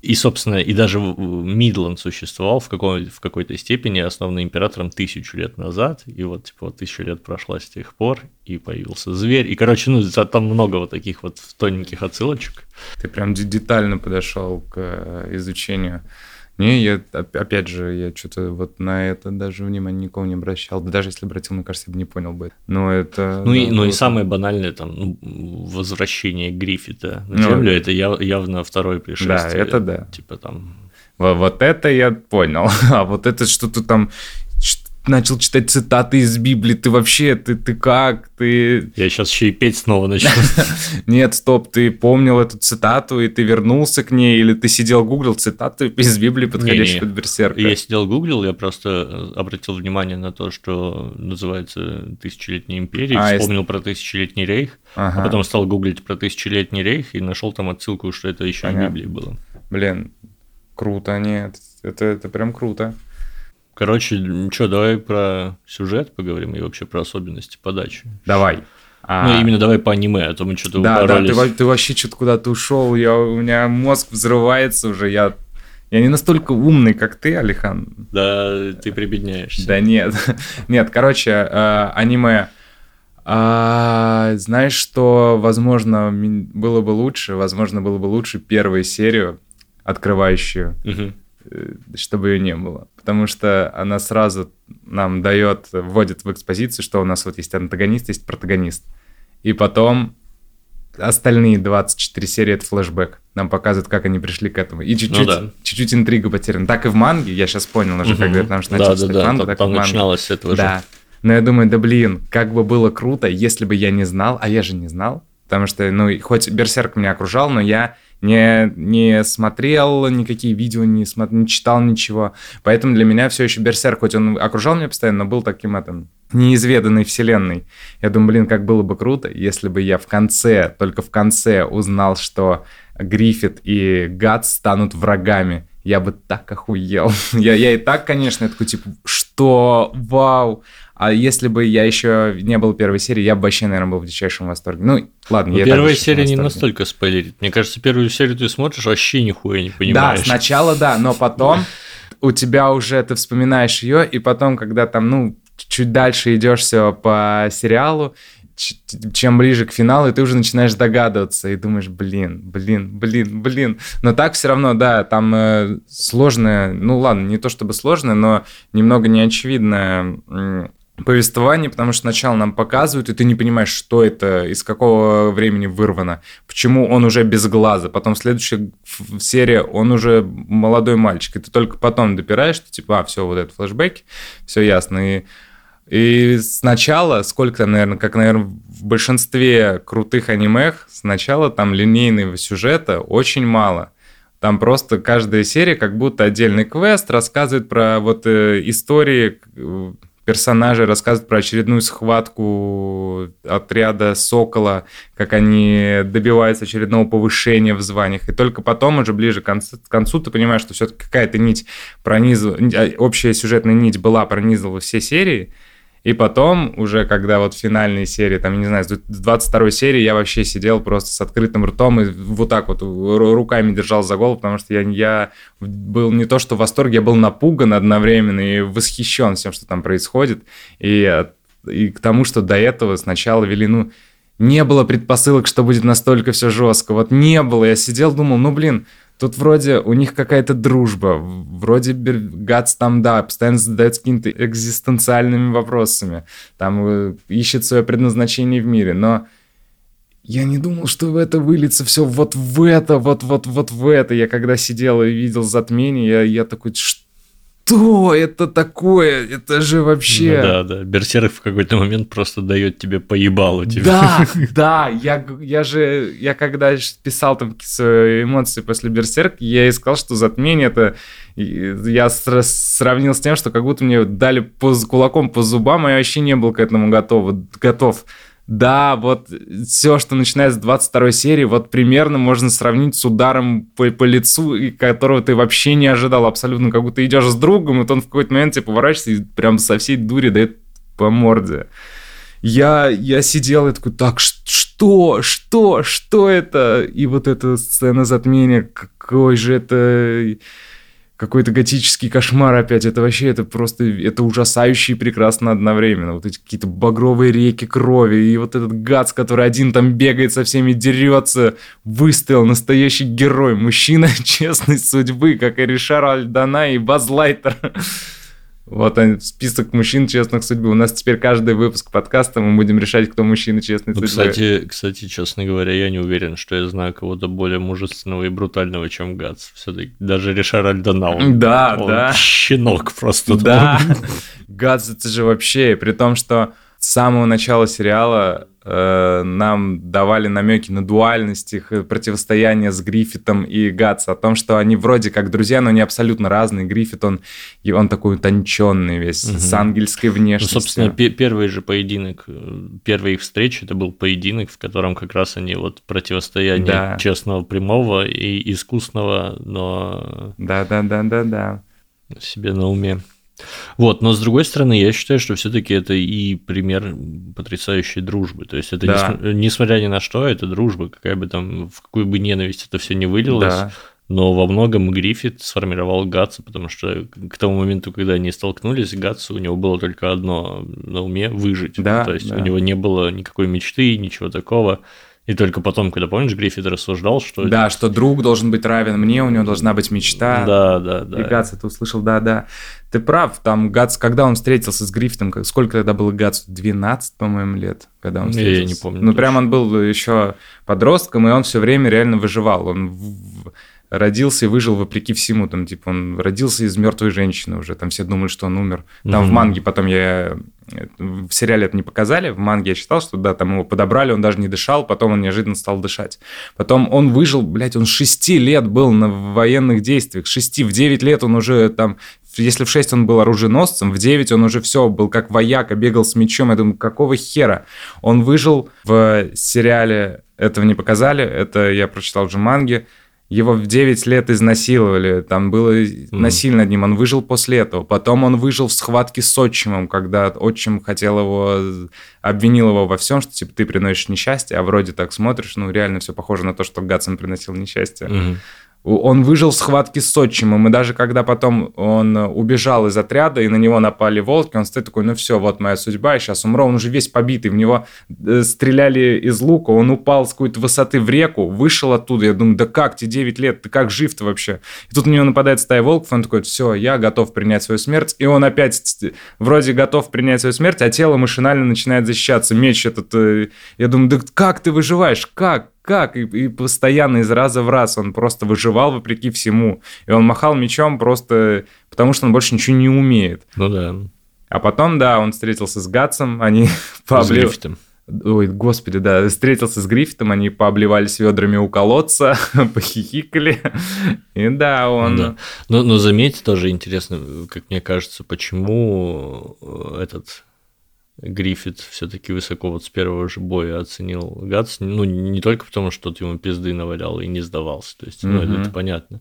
Speaker 1: И, собственно, и даже Мидланд существовал в, какой- в какой-то степени, основанный императором тысячу лет назад, и вот, типа, тысяча лет прошла с тех пор, и появился зверь, и, короче, ну, там много вот таких вот тоненьких отсылочек.
Speaker 2: Ты прям де- детально подошел к э, изучению. Не, я, оп- опять же, я что-то вот на это даже внимания никого не обращал. Да даже если обратил, мне кажется, я бы не понял бы. Но это...
Speaker 1: Ну, и,
Speaker 2: да,
Speaker 1: ну и самое банальное, там, ну, возвращение Гриффита на
Speaker 2: Ну,
Speaker 1: Землю,
Speaker 2: да.
Speaker 1: это яв- явно второе пришествие.
Speaker 2: Да, это да.
Speaker 1: Типа там...
Speaker 2: Во- Вот это я понял. А вот это что-то там начал читать цитаты из Библии. Ты вообще, ты, ты как? Ты...
Speaker 1: Я сейчас еще и петь снова начну.
Speaker 2: Нет, стоп, ты помнил эту цитату, и ты вернулся к ней, или ты сидел, гуглил цитаты из Библии, подходящие под берсерка?
Speaker 1: Я сидел, гуглил, я просто э, обратил внимание на то, что называется Тысячелетняя империя,
Speaker 2: А,
Speaker 1: вспомнил про Тысячелетний рейх,
Speaker 2: Ага.
Speaker 1: а потом стал гуглить про Тысячелетний рейх и нашел там отсылку, что это еще в
Speaker 2: Понятно.
Speaker 1: Библии было.
Speaker 2: Блин, круто, нет, это, это прям круто.
Speaker 1: Короче, что, давай про сюжет поговорим и вообще про особенности подачи.
Speaker 2: Давай. А,
Speaker 1: Ну, именно давай по аниме, а то мы что-то
Speaker 2: Да, да,
Speaker 1: упоролись.
Speaker 2: ты, во- ты вообще что-то куда-то ушел, я, у меня мозг взрывается уже, я, я не настолько умный, как ты, Алихан.
Speaker 1: Да, ты прибедняешься.
Speaker 2: Да нет, нет, короче, э, аниме. А, знаешь, что, возможно, было бы лучше, возможно, было бы лучше первую серию, открывающую,
Speaker 1: Мгм.
Speaker 2: Э, чтобы ее не было. Потому что она сразу нам дает, вводит в экспозицию, что у нас вот есть антагонист, есть протагонист. И потом остальные 24 серии это флешбэк. Нам показывают, как они пришли к этому. И чуть-чуть,
Speaker 1: Ну да.
Speaker 2: чуть-чуть интрига потеряна. Так и в манге, я сейчас понял уже,
Speaker 1: Мгм.
Speaker 2: когда потому что
Speaker 1: Да,
Speaker 2: начал
Speaker 1: да, да,
Speaker 2: мангу,
Speaker 1: там,
Speaker 2: так и
Speaker 1: там
Speaker 2: в манге.
Speaker 1: начиналось с этого
Speaker 2: Да. Но я думаю, да блин, как бы было круто, если бы я не знал, а я же не знал. Потому что, ну, и хоть Берсерк меня окружал, но я не, не смотрел никакие видео, не, смо- не читал ничего. Поэтому для меня все еще Берсерк, хоть он окружал меня постоянно, но был таким этом неизведанной вселенной. Я думаю, блин, как было бы круто, если бы я в конце, только в конце узнал, что Гриффит и Гад станут врагами. Я бы так охуел. я, я и так, конечно, я такой, типа, что? Вау! А если бы я еще не был первой серии, я бы вообще, наверное, был в дичайшем восторге. Ну, ладно,
Speaker 1: Но
Speaker 2: я так в
Speaker 1: первая серия не настолько спойлерит. Мне кажется, первую серию ты смотришь, вообще нихуя не
Speaker 2: Да,
Speaker 1: понимаешь.
Speaker 2: сначала да, но потом у тебя уже ты вспоминаешь ее, и потом, когда там, ну, чуть дальше идешь все по сериалу, чем ближе к финалу, и ты уже начинаешь догадываться и думаешь, блин, блин, блин, блин. Но так все равно, да, там э, сложное, ну ладно, не то чтобы сложное, но немного неочевидное повествование, потому что сначала нам показывают, и ты не понимаешь, что это, из какого времени вырвано, почему он уже без глаза, потом следующая серия, он уже молодой мальчик, и ты только потом допираешь, что типа, а, все, вот это флешбеки, все ясно, и и сначала, сколько там, наверное, как, наверное, в большинстве крутых анимех, сначала там линейного сюжета очень мало. Там просто каждая серия как будто отдельный квест, рассказывает про вот э, истории персонажей, рассказывает про очередную схватку отряда Сокола, как они добиваются очередного повышения в званиях. И только потом, уже ближе к концу, к концу ты понимаешь, что все-таки какая-то нить пронизывала, общая сюжетная нить была, пронизывала все серии. И потом, уже когда вот финальные серии, там, не знаю, с 22 серии я вообще сидел просто с открытым ртом и вот так вот ру- руками держал за голову, потому что я, я был не то что в восторге, я был напуган одновременно и восхищен всем, что там происходит. И от- и к тому, что до этого сначала вели, ну, не было предпосылок, что будет настолько все жестко. Вот не было. Я сидел, думал, ну, блин, Тут вроде у них какая-то дружба, вроде Гац там, да, постоянно задается какими-то экзистенциальными вопросами, там э, ищет свое предназначение в мире, но я не думал, что в это выльется все вот в это, вот-вот-вот в это. Я когда сидел и видел затмение, я, я такой, что что это такое? Это же вообще...
Speaker 1: Ну, да, да. Берсерк в какой-то момент просто дает тебе поебалу. Тебе.
Speaker 2: Да, да. Я, я же, я когда писал там свои эмоции после Берсерк, я искал, что затмение это... Я сравнил с тем, что как будто мне дали по, кулаком по зубам, и я вообще не был к этому готов. готов. Да, вот все, что начинается с 22 серии, вот примерно можно сравнить с ударом по, по лицу, которого ты вообще не ожидал абсолютно. Как будто идешь с другом, и он в какой-то момент тебе поворачивается и прям со всей дури дает по морде. Я, я сидел и такой, так, что, что, что это? И вот эта сцена затмения, какой же это какой-то готический кошмар опять. Это вообще, это просто, это ужасающе и прекрасно одновременно. Вот эти какие-то багровые реки крови, и вот этот гад, который один там бегает со всеми, дерется, выстоял, настоящий герой, мужчина честной судьбы, как и Ришар Альдана и Базлайтер. Вот он, список мужчин честных судьбы. У нас теперь каждый выпуск подкаста мы будем решать, кто мужчина честной ну,
Speaker 1: судьбы. Кстати, кстати, честно говоря, я не уверен, что я знаю кого-то более мужественного и брутального, чем Гац. Все-таки даже Ришар он,
Speaker 2: да,
Speaker 1: он
Speaker 2: да.
Speaker 1: щенок просто.
Speaker 2: Да, Гац это же вообще, при том, что с самого начала сериала э, нам давали намеки на дуальность их э, противостояния с Гриффитом и Гатс, о том, что они вроде как друзья, но не абсолютно разные. Гриффит, он, и он такой утонченный весь, угу. с ангельской внешностью.
Speaker 1: Ну, собственно, первый же поединок, э, первая их встреча, это был поединок, в котором как раз они вот противостояние да. честного прямого и искусного, но...
Speaker 2: Да-да-да-да-да.
Speaker 1: Себе на уме. Вот, но с другой стороны, я считаю, что все-таки это и пример потрясающей дружбы. То есть это да. несмотря ни на что, это дружба, какая бы там, в какую бы ненависть это все не вылилось. Да. Но во многом Гриффит сформировал Гатса, потому что к тому моменту, когда они столкнулись, Гатсу у него было только одно на уме – выжить. Да, То есть да. у него не было никакой мечты, ничего такого. И только потом, когда, помнишь, Гриффит рассуждал, что...
Speaker 2: Да, что друг должен быть равен мне, у него должна быть мечта.
Speaker 1: Да, да, да.
Speaker 2: И Гац это услышал, да, да. Ты прав, там Гац, когда он встретился с Гриффитом, сколько тогда было Гацу? 12, по-моему, лет, когда он встретился.
Speaker 1: Я не помню.
Speaker 2: Ну, прям он был еще подростком, и он все время реально выживал. Он родился и выжил вопреки всему. Там, типа, он родился из мертвой женщины уже. Там все думали, что он умер. Там mm-hmm. в манге потом я... В сериале это не показали. В манге я читал, что да, там его подобрали, он даже не дышал, потом он неожиданно стал дышать. Потом он выжил, блядь, он 6 лет был на военных действиях. 6, в 9 лет он уже там если в 6 он был оруженосцем, в 9 он уже все, был как вояка, бегал с мечом. Я думаю, какого хера? Он выжил в сериале, этого не показали, это я прочитал уже манги. Его в 9 лет изнасиловали, там было mm. насильно над ним, он выжил после этого. Потом он выжил в схватке с отчимом, когда отчим хотел его, обвинил его во всем, что типа ты приносишь несчастье, а вроде так смотришь, ну реально все похоже на то, что Гатсон приносил несчастье. Mm-hmm. Он выжил в схватке с отчимом, и даже когда потом он убежал из отряда, и на него напали волки, он стоит такой, ну все, вот моя судьба, я сейчас умру. Он уже весь побитый, в него э, стреляли из лука, он упал с какой-то высоты в реку, вышел оттуда, я думаю, да как, тебе 9 лет, ты как жив-то вообще? И тут на него нападает стая волков, он такой, все, я готов принять свою смерть, и он опять вроде готов принять свою смерть, а тело машинально начинает защищаться, меч этот, э, я думаю, да как ты выживаешь, как? Как? И, и постоянно из раза в раз он просто выживал вопреки всему. И он махал мечом просто потому, что он больше ничего не умеет.
Speaker 1: Ну да.
Speaker 2: А потом, да, он встретился с Гатсом, они пообли... Ой, господи, да, встретился с Гриффитом, они пообливались ведрами у колодца, похихикали, и да, он... Да.
Speaker 1: Но, но заметьте, тоже интересно, как мне кажется, почему этот Гриффит все-таки высоко вот с первого же боя оценил Гатс. Ну, не только потому, что тот ему пизды навалял и не сдавался. То есть, ну, mm-hmm. это понятно.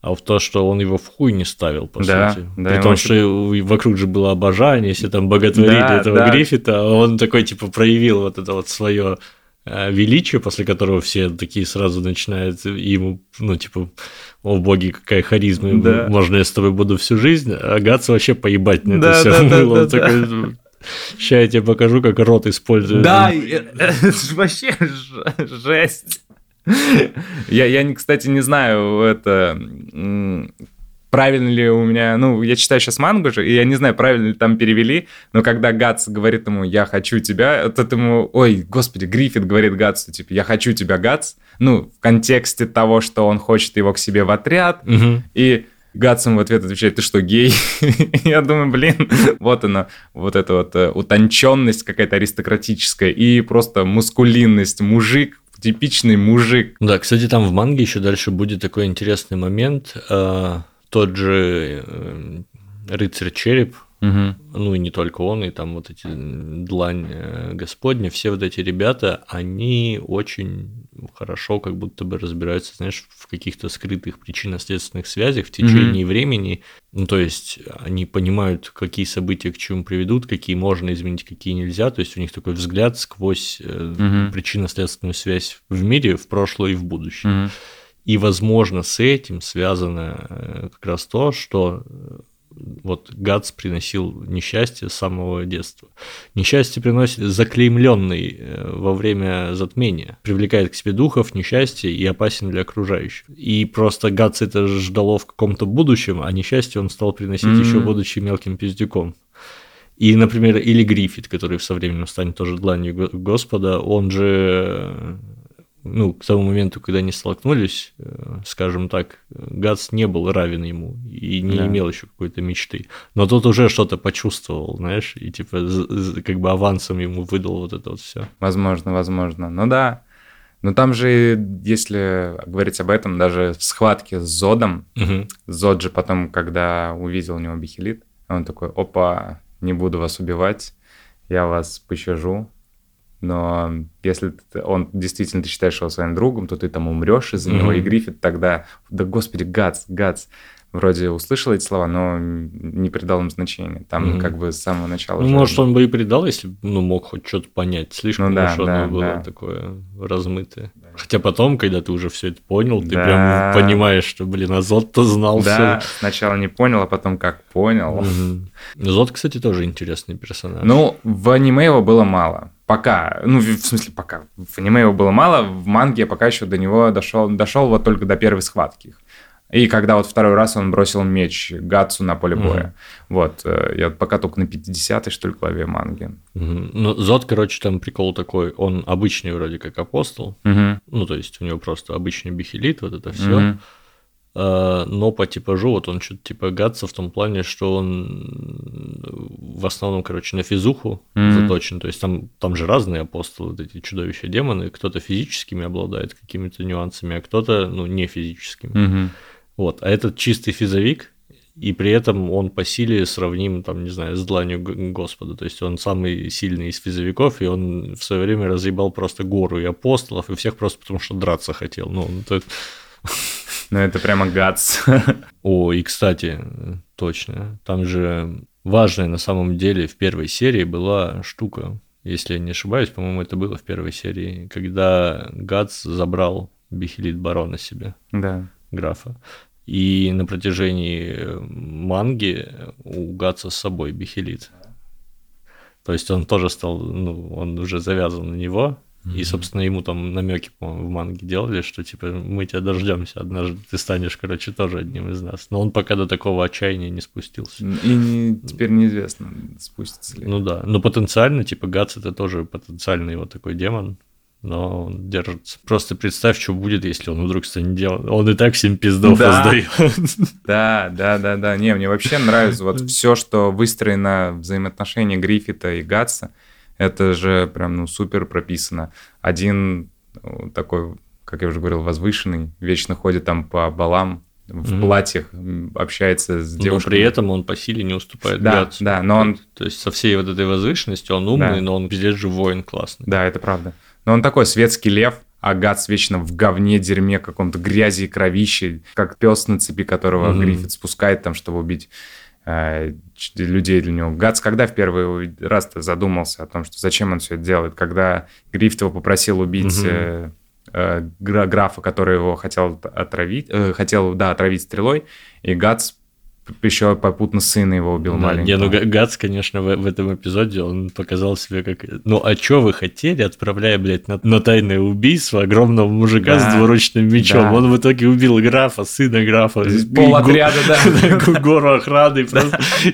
Speaker 1: А в то, что он его в хуй не ставил, по да, сути. Да, При том, что вокруг же было обожание, все там боготворили да, этого да. Гриффита, а он такой, типа, проявил вот это вот свое э, величие, после которого все такие сразу начинают ему, ну, типа, о боги, какая харизма, да. можно я с тобой буду всю жизнь, а Гатс вообще поебать на это да, все да, было. Да, он да, такой, Сейчас я тебе покажу, как рот использует.
Speaker 2: Да, это вообще жесть. Я, я, кстати, не знаю, это правильно ли у меня, ну, я читаю сейчас мангу же, и я не знаю, правильно ли там перевели, но когда Гац говорит ему «я хочу тебя», тот ему, ой, господи, Гриффит говорит Гатсу, типа «я хочу тебя, Гац», ну, в контексте того, что он хочет его к себе в отряд, угу. и Гатсом в ответ отвечает, ты что, гей? Я думаю, блин, вот она, вот эта вот э, утонченность какая-то аристократическая и просто мускулинность, мужик, типичный мужик.
Speaker 1: Да, кстати, там в манге еще дальше будет такой интересный момент. А, тот же э, рыцарь череп, Угу. Ну и не только он, и там вот эти длань э, Господня, все вот эти ребята, они очень хорошо как будто бы разбираются, знаешь, в каких-то скрытых причинно-следственных связях в течение угу. времени. Ну, то есть они понимают, какие события к чему приведут, какие можно изменить, какие нельзя. То есть у них такой взгляд сквозь угу. причинно-следственную связь в мире, в прошлое и в будущее. Угу. И, возможно, с этим связано э, как раз то, что вот Гац приносил несчастье с самого детства. Несчастье приносит заклеймленный э, во время затмения, привлекает к себе духов, несчастье и опасен для окружающих. И просто Гац это ждало в каком-то будущем, а несчастье он стал приносить mm-hmm. еще будучи мелким пиздюком. И, например, или Гриффит, который со временем станет тоже дланью Господа, он же ну, к тому моменту, когда они столкнулись, э, скажем так, Гац не был равен ему и не да. имел еще какой-то мечты. Но тот уже что-то почувствовал, знаешь, и типа как бы авансом ему выдал вот это вот все.
Speaker 2: Возможно, возможно. Ну да. Но там же, если говорить об этом, даже в схватке с Зодом, угу. Зод же потом, когда увидел у него бихелит, он такой, опа, не буду вас убивать, я вас пощажу, но если он действительно ты считаешь его своим другом, то ты там умрешь из-за mm-hmm. него. И Гриффит тогда, да господи, Гац, Гац, вроде услышал эти слова, но не придал им значения. Там mm-hmm. как бы с самого начала.
Speaker 1: Ну, может, он бы и придал, если ну, мог хоть что-то понять. Слишком ну, да, уж да, оно было да. такое размытое. Да. Хотя потом, когда ты уже все это понял, ты да. прям понимаешь, что, блин, Азот-то знал
Speaker 2: да, все. сначала не понял, а потом как понял.
Speaker 1: Азот, кстати, тоже интересный персонаж.
Speaker 2: Ну, в аниме его было мало пока, ну, в смысле, пока. В аниме его было мало, в манге я пока еще до него дошел, дошел вот только до первой схватки. И когда вот второй раз он бросил меч Гацу на поле боя. Mm-hmm. Вот, э, я пока только на 50-й, что ли, главе манги.
Speaker 1: Mm-hmm. Ну, Зод, короче, там прикол такой, он обычный вроде как апостол, mm-hmm. ну, то есть у него просто обычный бихелит, вот это все. Mm-hmm. А, но по типажу вот он что-то типа гадца в том плане, что он в основном, короче, на физуху mm-hmm. заточен. То есть там, там же разные апостолы, вот эти чудовища демоны. Кто-то физическими обладает какими-то нюансами, а кто-то, ну, не физическими. Mm-hmm. Вот. А этот чистый физовик, и при этом он по силе сравним, там, не знаю, с дланью Господа. То есть он самый сильный из физовиков, и он в свое время разъебал просто гору и апостолов, и всех просто потому, что драться хотел. Ну, это...
Speaker 2: Ну, это прямо гадс.
Speaker 1: О, и, кстати, точно, там же важная на самом деле в первой серии была штука, если я не ошибаюсь, по-моему, это было в первой серии, когда Гац забрал Бихелит Барона себе.
Speaker 2: Да.
Speaker 1: Графа. И на протяжении манги у Гаца с собой Бихелит. То есть он тоже стал, ну, он уже завязан на него, Mm-hmm. И, собственно, ему там намеки, по-моему, в манге делали, что типа мы тебя дождемся, однажды ты станешь, короче, тоже одним из нас. Но он пока до такого отчаяния не спустился.
Speaker 2: И не, теперь неизвестно, спустится ли.
Speaker 1: Ну да. Но потенциально, типа, Гац это тоже потенциальный вот такой демон. Но он держится. Просто представь, что будет, если он вдруг станет делать. Он и так всем пиздов да. раздает.
Speaker 2: Да, да, да, да. Не, мне вообще нравится вот все, что выстроено взаимоотношения Гриффита и Гатса это же прям, ну, супер прописано. Один ну, такой, как я уже говорил, возвышенный, вечно ходит там по балам, в mm платьях общается с девушкой.
Speaker 1: Но при этом он по силе не уступает
Speaker 2: да, Гатсу. Да, но он...
Speaker 1: То есть со всей вот этой возвышенностью он умный, да. но он пиздец же воин классный.
Speaker 2: Да, это правда. Но он такой светский лев, а Гац вечно в говне, дерьме, каком-то грязи и кровище, как пес на цепи, которого mm Гриффит спускает там, чтобы убить людей для него. Гац когда в первый раз -то задумался о том, что зачем он все это делает? Когда Грифт его попросил убить угу. э, э, графа, который его хотел отравить, э, хотел, да, отравить стрелой, и Гац еще попутно сына его убил да, маленького.
Speaker 1: Не, ну Гац, конечно, в, в этом эпизоде он показал себе как... Ну, а что вы хотели, отправляя, блядь, на, на тайное убийство огромного мужика да, с двуручным мечом? Да. Он в итоге убил графа, сына графа.
Speaker 2: Пол отряда,
Speaker 1: да. Гору охраны.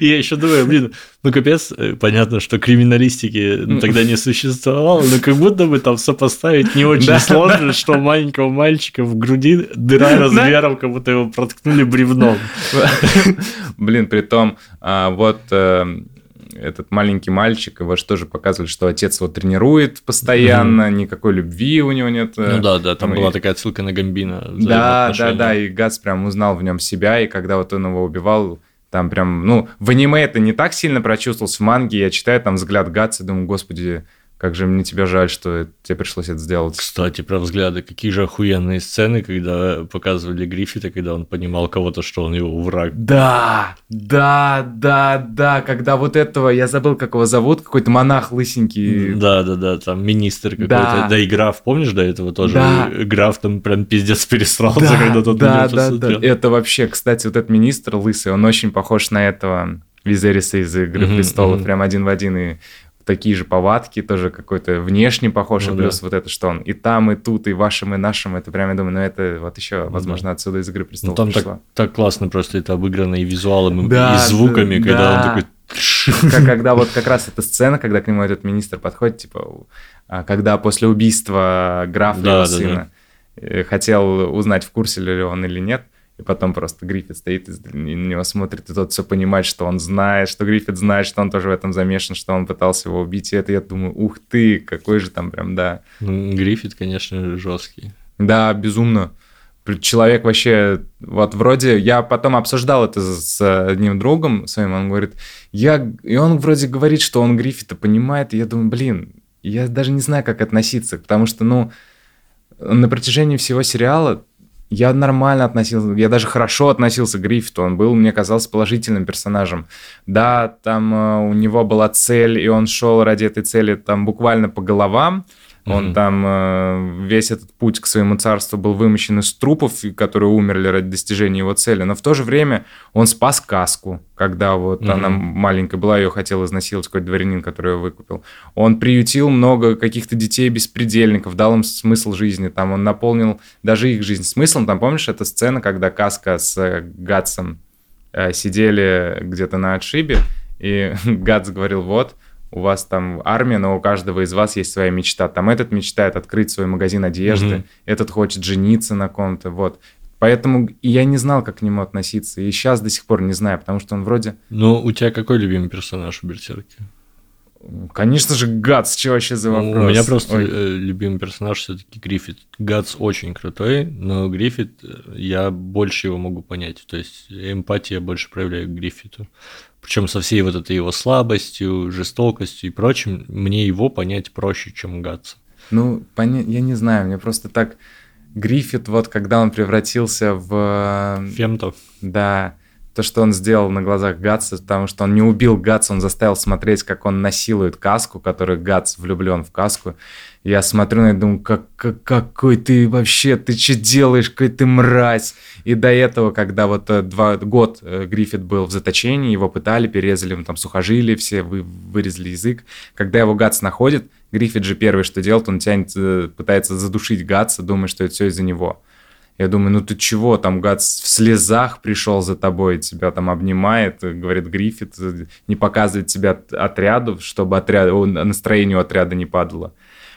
Speaker 1: И я еще думаю, блин, ну капец, э, понятно, что криминалистики тогда не существовало, но как будто бы там сопоставить не очень сложно, что у маленького мальчика в груди дыра размером, как будто его проткнули бревном.
Speaker 2: Блин, при том, а, вот э, этот маленький мальчик, его же тоже показывали, что отец его тренирует постоянно, mm-hmm. никакой любви у него нет.
Speaker 1: Э, ну да, да, там, там была и... такая ссылка на Гамбина.
Speaker 2: Да, да, да, и Гац прям узнал в нем себя, и когда вот он его убивал, там прям, ну, в аниме это не так сильно прочувствовалось, в манге я читаю там взгляд Гатса, думаю, господи, как же мне тебя жаль, что тебе пришлось это сделать.
Speaker 1: Кстати, про взгляды. Какие же охуенные сцены, когда показывали Гриффита, когда он понимал кого-то, что он его враг.
Speaker 2: Да, да, да, да. Когда вот этого, я забыл, как его зовут, какой-то монах лысенький.
Speaker 1: Да, да, да, там министр какой-то. Да, да и граф, помнишь, до этого тоже? Да. Граф там прям пиздец пересрался, да, когда тот
Speaker 2: да, да, да. Это вообще, кстати, вот этот министр лысый, он очень похож на этого Визериса из «Игры mm-hmm, престолов», mm-hmm. прям один в один, и такие же повадки, тоже какой-то внешне похож, ну, и плюс да. вот это, что он и там, и тут, и вашим, и нашим, это прям, я думаю, ну это вот еще, ну, возможно, да. отсюда из «Игры престолов»
Speaker 1: ну, там так, так классно просто это обыграно и визуалом, да, и звуками, да, когда да. он такой...
Speaker 2: Когда вот как раз эта сцена, когда к нему этот министр подходит, типа, а, когда после убийства графа да, его да, сына да. хотел узнать, в курсе ли он или нет, и потом просто Гриффит стоит и на него смотрит, и тот все понимает, что он знает, что Гриффит знает, что он тоже в этом замешан, что он пытался его убить. И это я думаю, ух ты, какой же там прям, да.
Speaker 1: Ну, Гриффит, конечно, жесткий.
Speaker 2: Да, безумно. Человек вообще, вот вроде, я потом обсуждал это с одним другом своим, он говорит, я, и он вроде говорит, что он Гриффита понимает, и я думаю, блин, я даже не знаю, как относиться, потому что, ну, на протяжении всего сериала я нормально относился, я даже хорошо относился к Гриффиту, он был, мне казался, положительным персонажем. Да, там э, у него была цель, и он шел ради этой цели там буквально по головам, он mm-hmm. там э, весь этот путь к своему царству был вымощен из трупов, которые умерли ради достижения его цели. Но в то же время он спас каску, когда вот mm-hmm. она маленькая была, ее хотел изнасиловать какой-то дворянин, который ее выкупил. Он приютил много каких-то детей-беспредельников, дал им смысл жизни. Там он наполнил даже их жизнь смыслом. Там помнишь эта сцена, когда каска с Гатсом э, сидели где-то на отшибе, и Гатс говорил, вот, у вас там армия, но у каждого из вас есть своя мечта. Там этот мечтает открыть свой магазин одежды, mm-hmm. этот хочет жениться на ком-то, вот. Поэтому я не знал, как к нему относиться. И сейчас до сих пор не знаю, потому что он вроде...
Speaker 1: Ну, у тебя какой любимый персонаж у Берсерки?
Speaker 2: Конечно же, Гац, что вообще за вопрос?
Speaker 1: Ну, у меня просто Ой. Э, любимый персонаж все-таки Гриффит. Гац очень крутой, но Гриффит, э, я больше его могу понять. То есть эмпатия больше проявляю к Гриффиту. Причем со всей вот этой его слабостью, жестокостью и прочим, мне его понять проще, чем Гатса.
Speaker 2: Ну, поня... я не знаю, мне просто так... Гриффит, вот когда он превратился в...
Speaker 1: Э, Фемто.
Speaker 2: Да, то, что он сделал на глазах Гатса, потому что он не убил Гатса, он заставил смотреть, как он насилует каску, который Гатс влюблен в каску. Я смотрю на это, думаю, как, как, какой ты вообще, ты что делаешь, какой ты мразь. И до этого, когда вот э, два, год э, Гриффит был в заточении, его пытали, перерезали ему там сухожилия, все вы, вырезали язык. Когда его Гатс находит, Гриффит же первый, что делает, он тянет, э, пытается задушить Гатса, думая, что это все из-за него. Я думаю, ну ты чего, там гад в слезах пришел за тобой, тебя там обнимает, говорит Гриффит, не показывает тебя отряду, чтобы отряд, настроение у отряда не падало.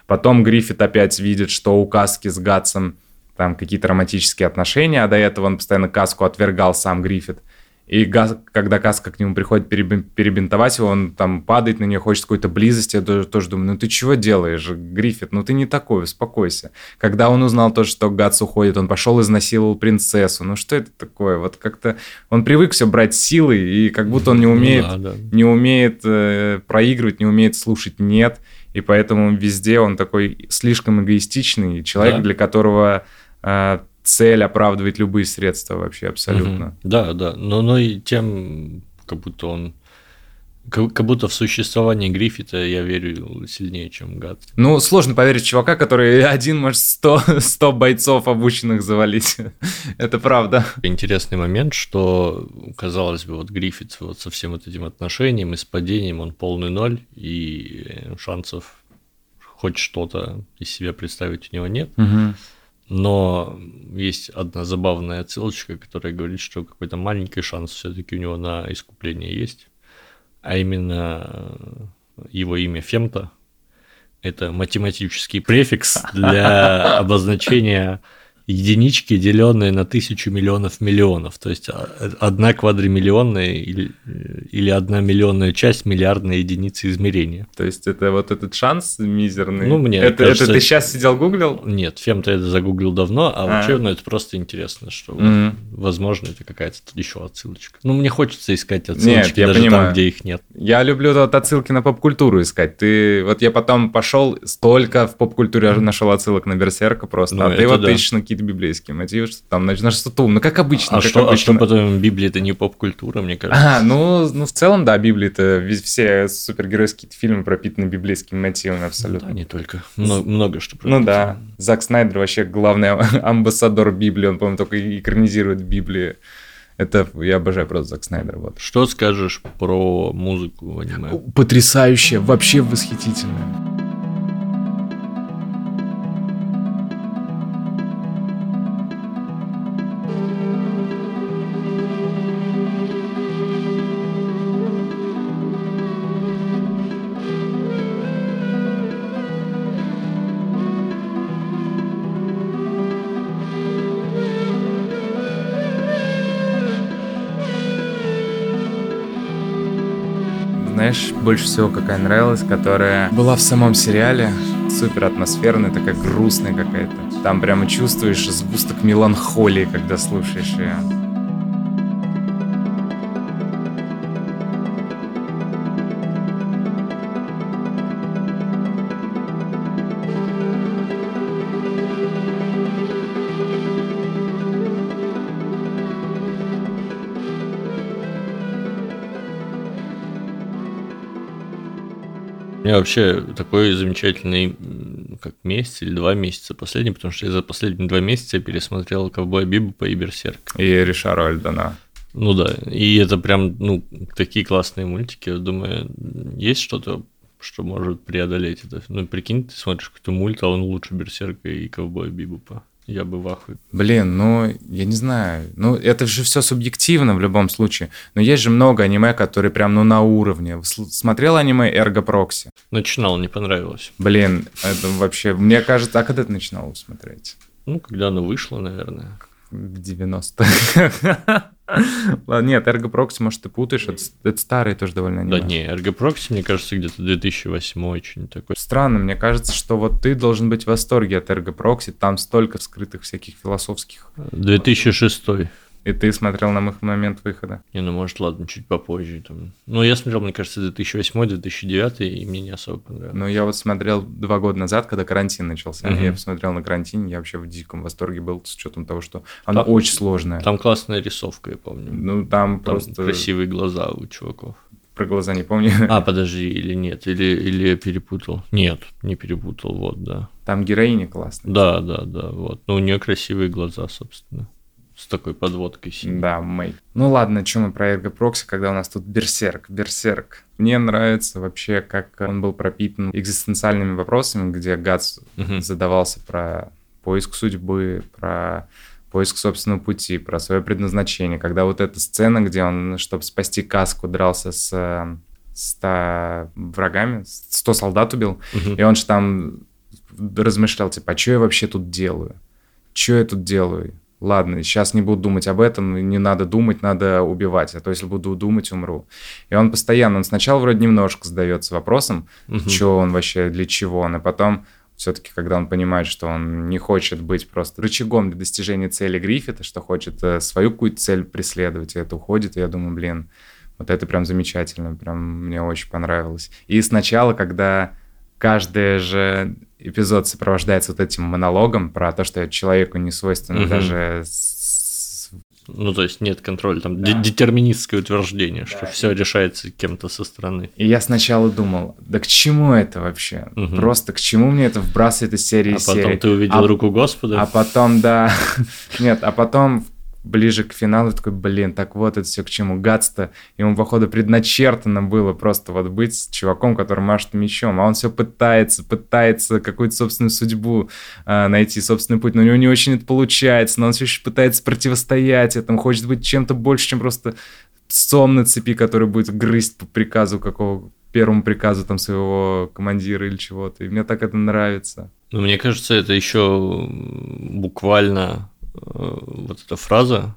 Speaker 2: Потом Гриффит опять видит, что у Каски с Гатсом там какие-то романтические отношения, а до этого он постоянно Каску отвергал сам Гриффит. И газ, когда Каска к нему приходит перебинтовать его, он там падает на нее, хочет какой-то близости. Я тоже, тоже думаю, ну ты чего делаешь, Гриффит? Ну ты не такой, успокойся. Когда он узнал то, что Гац уходит, он пошел изнасиловал принцессу. Ну что это такое? Вот как-то он привык все брать силой, и как будто он не умеет, да, да. не умеет э, проигрывать, не умеет слушать «нет». И поэтому везде он такой слишком эгоистичный человек, да. для которого э, цель оправдывает любые средства вообще абсолютно. Угу.
Speaker 1: Да, да, но, но и тем, как будто он Как, будто в существование Гриффита я верю сильнее, чем Гад.
Speaker 2: Ну, сложно поверить чувака, который один может 100, 100 бойцов обученных завалить. Это правда.
Speaker 1: Интересный момент, что, казалось бы, вот Гриффит вот со всем вот этим отношением и с падением, он полный ноль, и шансов хоть что-то из себя представить у него нет.
Speaker 2: Угу.
Speaker 1: Но есть одна забавная отсылочка, которая говорит, что какой-то маленький шанс все-таки у него на искупление есть. А именно его имя Фемта – это математический префикс для обозначения единички, деленные на тысячу миллионов миллионов. То есть а, одна квадримиллионная или, или одна миллионная часть миллиардной единицы измерения.
Speaker 2: То есть это вот этот шанс мизерный?
Speaker 1: Ну, мне
Speaker 2: это, кажется, это ты сейчас сидел гуглил?
Speaker 1: Нет, Фем-то это загуглил давно, а, а. вообще, ну, это просто интересно, что, mm-hmm. возможно, это какая-то тут еще отсылочка. Ну, мне хочется искать отсылочки нет, я даже понимаю. там, где их нет.
Speaker 2: Я люблю вот отсылки на поп-культуру искать. Ты, вот я потом пошел, столько в поп-культуре нашел отсылок на Берсерка просто, ну, а ты вот да. ищешь на какие-то библейские мотивы, что там на что-то умно, как обычно.
Speaker 1: А,
Speaker 2: как
Speaker 1: что,
Speaker 2: обычно.
Speaker 1: а что потом Библия это не поп-культура, мне кажется.
Speaker 2: А, ну, ну в целом, да, Библия это все супергеройские фильмы пропитаны библейскими мотивами абсолютно.
Speaker 1: Да, не только. Много, много что
Speaker 2: пропитано. Ну да. Зак Снайдер вообще главный амбассадор Библии, он, по-моему, только экранизирует Библию. Это я обожаю просто Зак Снайдер. Вот.
Speaker 1: Что скажешь про музыку в аниме?
Speaker 2: Потрясающе, вообще восхитительно. Больше всего какая нравилась, которая была в самом сериале, супер атмосферная, такая грустная какая-то. Там прямо чувствуешь сгусток меланхолии, когда слушаешь ее.
Speaker 1: Меня вообще такой замечательный как месяц или два месяца последний, потому что я за последние два месяца пересмотрел «Ковбой Бибопа» и «Берсерк».
Speaker 2: И Ришару Альдана.
Speaker 1: Ну да, и это прям, ну, такие классные мультики. Я думаю, есть что-то, что может преодолеть это? Ну, прикинь, ты смотришь какой-то мульт, а он лучше Берсерка и Ковбоя Бибопа. Я бы в ахуе.
Speaker 2: Блин, ну, я не знаю. Ну, это же все субъективно в любом случае. Но есть же много аниме, которые прям, ну, на уровне. Смотрел аниме Эрго Прокси?
Speaker 1: Начинал, не понравилось.
Speaker 2: Блин, это вообще... Мне кажется, а когда ты начинал смотреть?
Speaker 1: Ну, когда оно вышло, наверное.
Speaker 2: В 90-х. Нет, Ergo Proxy, может, ты путаешь, это, это старый тоже довольно
Speaker 1: аниме. Да не, Ergo Proxy, мне кажется, где-то 2008 что-нибудь такое.
Speaker 2: Странно, мне кажется, что вот ты должен быть в восторге от Ergo Proxy, там столько скрытых всяких философских...
Speaker 1: 2006
Speaker 2: и ты смотрел на их момент выхода?
Speaker 1: Не, ну может, ладно, чуть попозже. Там. Ну, я смотрел, мне кажется, 2008-2009, и мне не особо понравилось.
Speaker 2: Ну, я вот смотрел два года назад, когда карантин начался. Угу. Я посмотрел на карантине, я вообще в диком восторге был с учетом того, что оно там, очень сложное.
Speaker 1: Там классная рисовка, я помню.
Speaker 2: Ну, там, там просто...
Speaker 1: красивые глаза у чуваков.
Speaker 2: Про глаза не помню.
Speaker 1: А, подожди, или нет, или, или я перепутал. Нет, не перепутал, вот, да.
Speaker 2: Там героиня классная.
Speaker 1: Да, да, да, вот. Ну, у нее красивые глаза, собственно с такой подводкой синей.
Speaker 2: Да, Мэй. Ну ладно, что мы про Эрго Прокси, когда у нас тут Берсерк. Берсерк. Мне нравится вообще, как он был пропитан экзистенциальными вопросами, где Гац угу. задавался про поиск судьбы, про поиск собственного пути, про свое предназначение. Когда вот эта сцена, где он, чтобы спасти каску, дрался с ста врагами, сто солдат убил, угу. и он же там размышлял, типа, а что я вообще тут делаю? Что я тут делаю? Ладно, сейчас не буду думать об этом, не надо думать, надо убивать, а то если буду думать, умру. И он постоянно, он сначала вроде немножко задается вопросом, угу. что он вообще, для чего он, а потом все-таки, когда он понимает, что он не хочет быть просто рычагом для достижения цели Гриффита, что хочет э, свою какую-то цель преследовать, и это уходит, и я думаю, блин, вот это прям замечательно, прям мне очень понравилось. И сначала, когда каждая же эпизод сопровождается вот этим монологом про то, что человеку не свойственно угу. даже
Speaker 1: Ну, то есть нет контроля, там да. детерминистское утверждение, да, что все решается кем-то со стороны.
Speaker 2: И я сначала думал, да к чему это вообще? Угу. Просто к чему мне это вбрасывает из серии
Speaker 1: А потом
Speaker 2: серии?
Speaker 1: ты увидел а, руку Господа?
Speaker 2: А потом, да. Нет, а потом ближе к финалу такой, блин, так вот это все к чему. Гадство, ему, походу, предначертано было просто вот быть чуваком, который машет мечом, а он все пытается, пытается какую-то собственную судьбу э, найти, собственный путь, но у него не очень это получается, но он все еще пытается противостоять этому, хочет быть чем-то больше, чем просто сом на цепи, который будет грызть по приказу какого первому приказу там своего командира или чего-то. И мне так это нравится.
Speaker 1: Ну, мне кажется, это еще буквально вот эта фраза,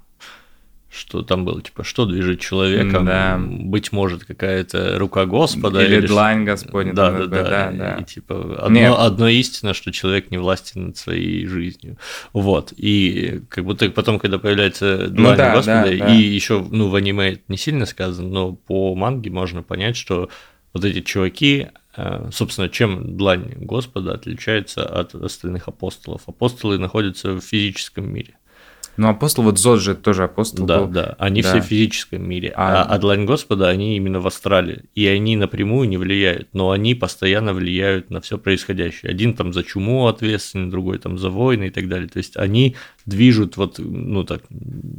Speaker 1: что там было, типа, что движет человеком, да. быть может, какая-то рука Господа.
Speaker 2: Или, или длань Господня.
Speaker 1: Да, да, да, да, да. И, типа, одно, одно истина, что человек не властен над своей жизнью. Вот. И как будто потом, когда появляется ну длань ну, да, Господа, да, да. и еще, ну, в аниме это не сильно сказано, но по манге можно понять, что вот эти чуваки, э, собственно, чем длань Господа отличается от остальных апостолов? Апостолы находятся в физическом мире.
Speaker 2: Ну, апостол, вот Зод же тоже апостол
Speaker 1: Да,
Speaker 2: был.
Speaker 1: да, они да. все в физическом мире, а... а, а длань Господа, они именно в астрале, и они напрямую не влияют, но они постоянно влияют на все происходящее. Один там за чуму ответственный, другой там за войны и так далее, то есть они движут вот, ну так,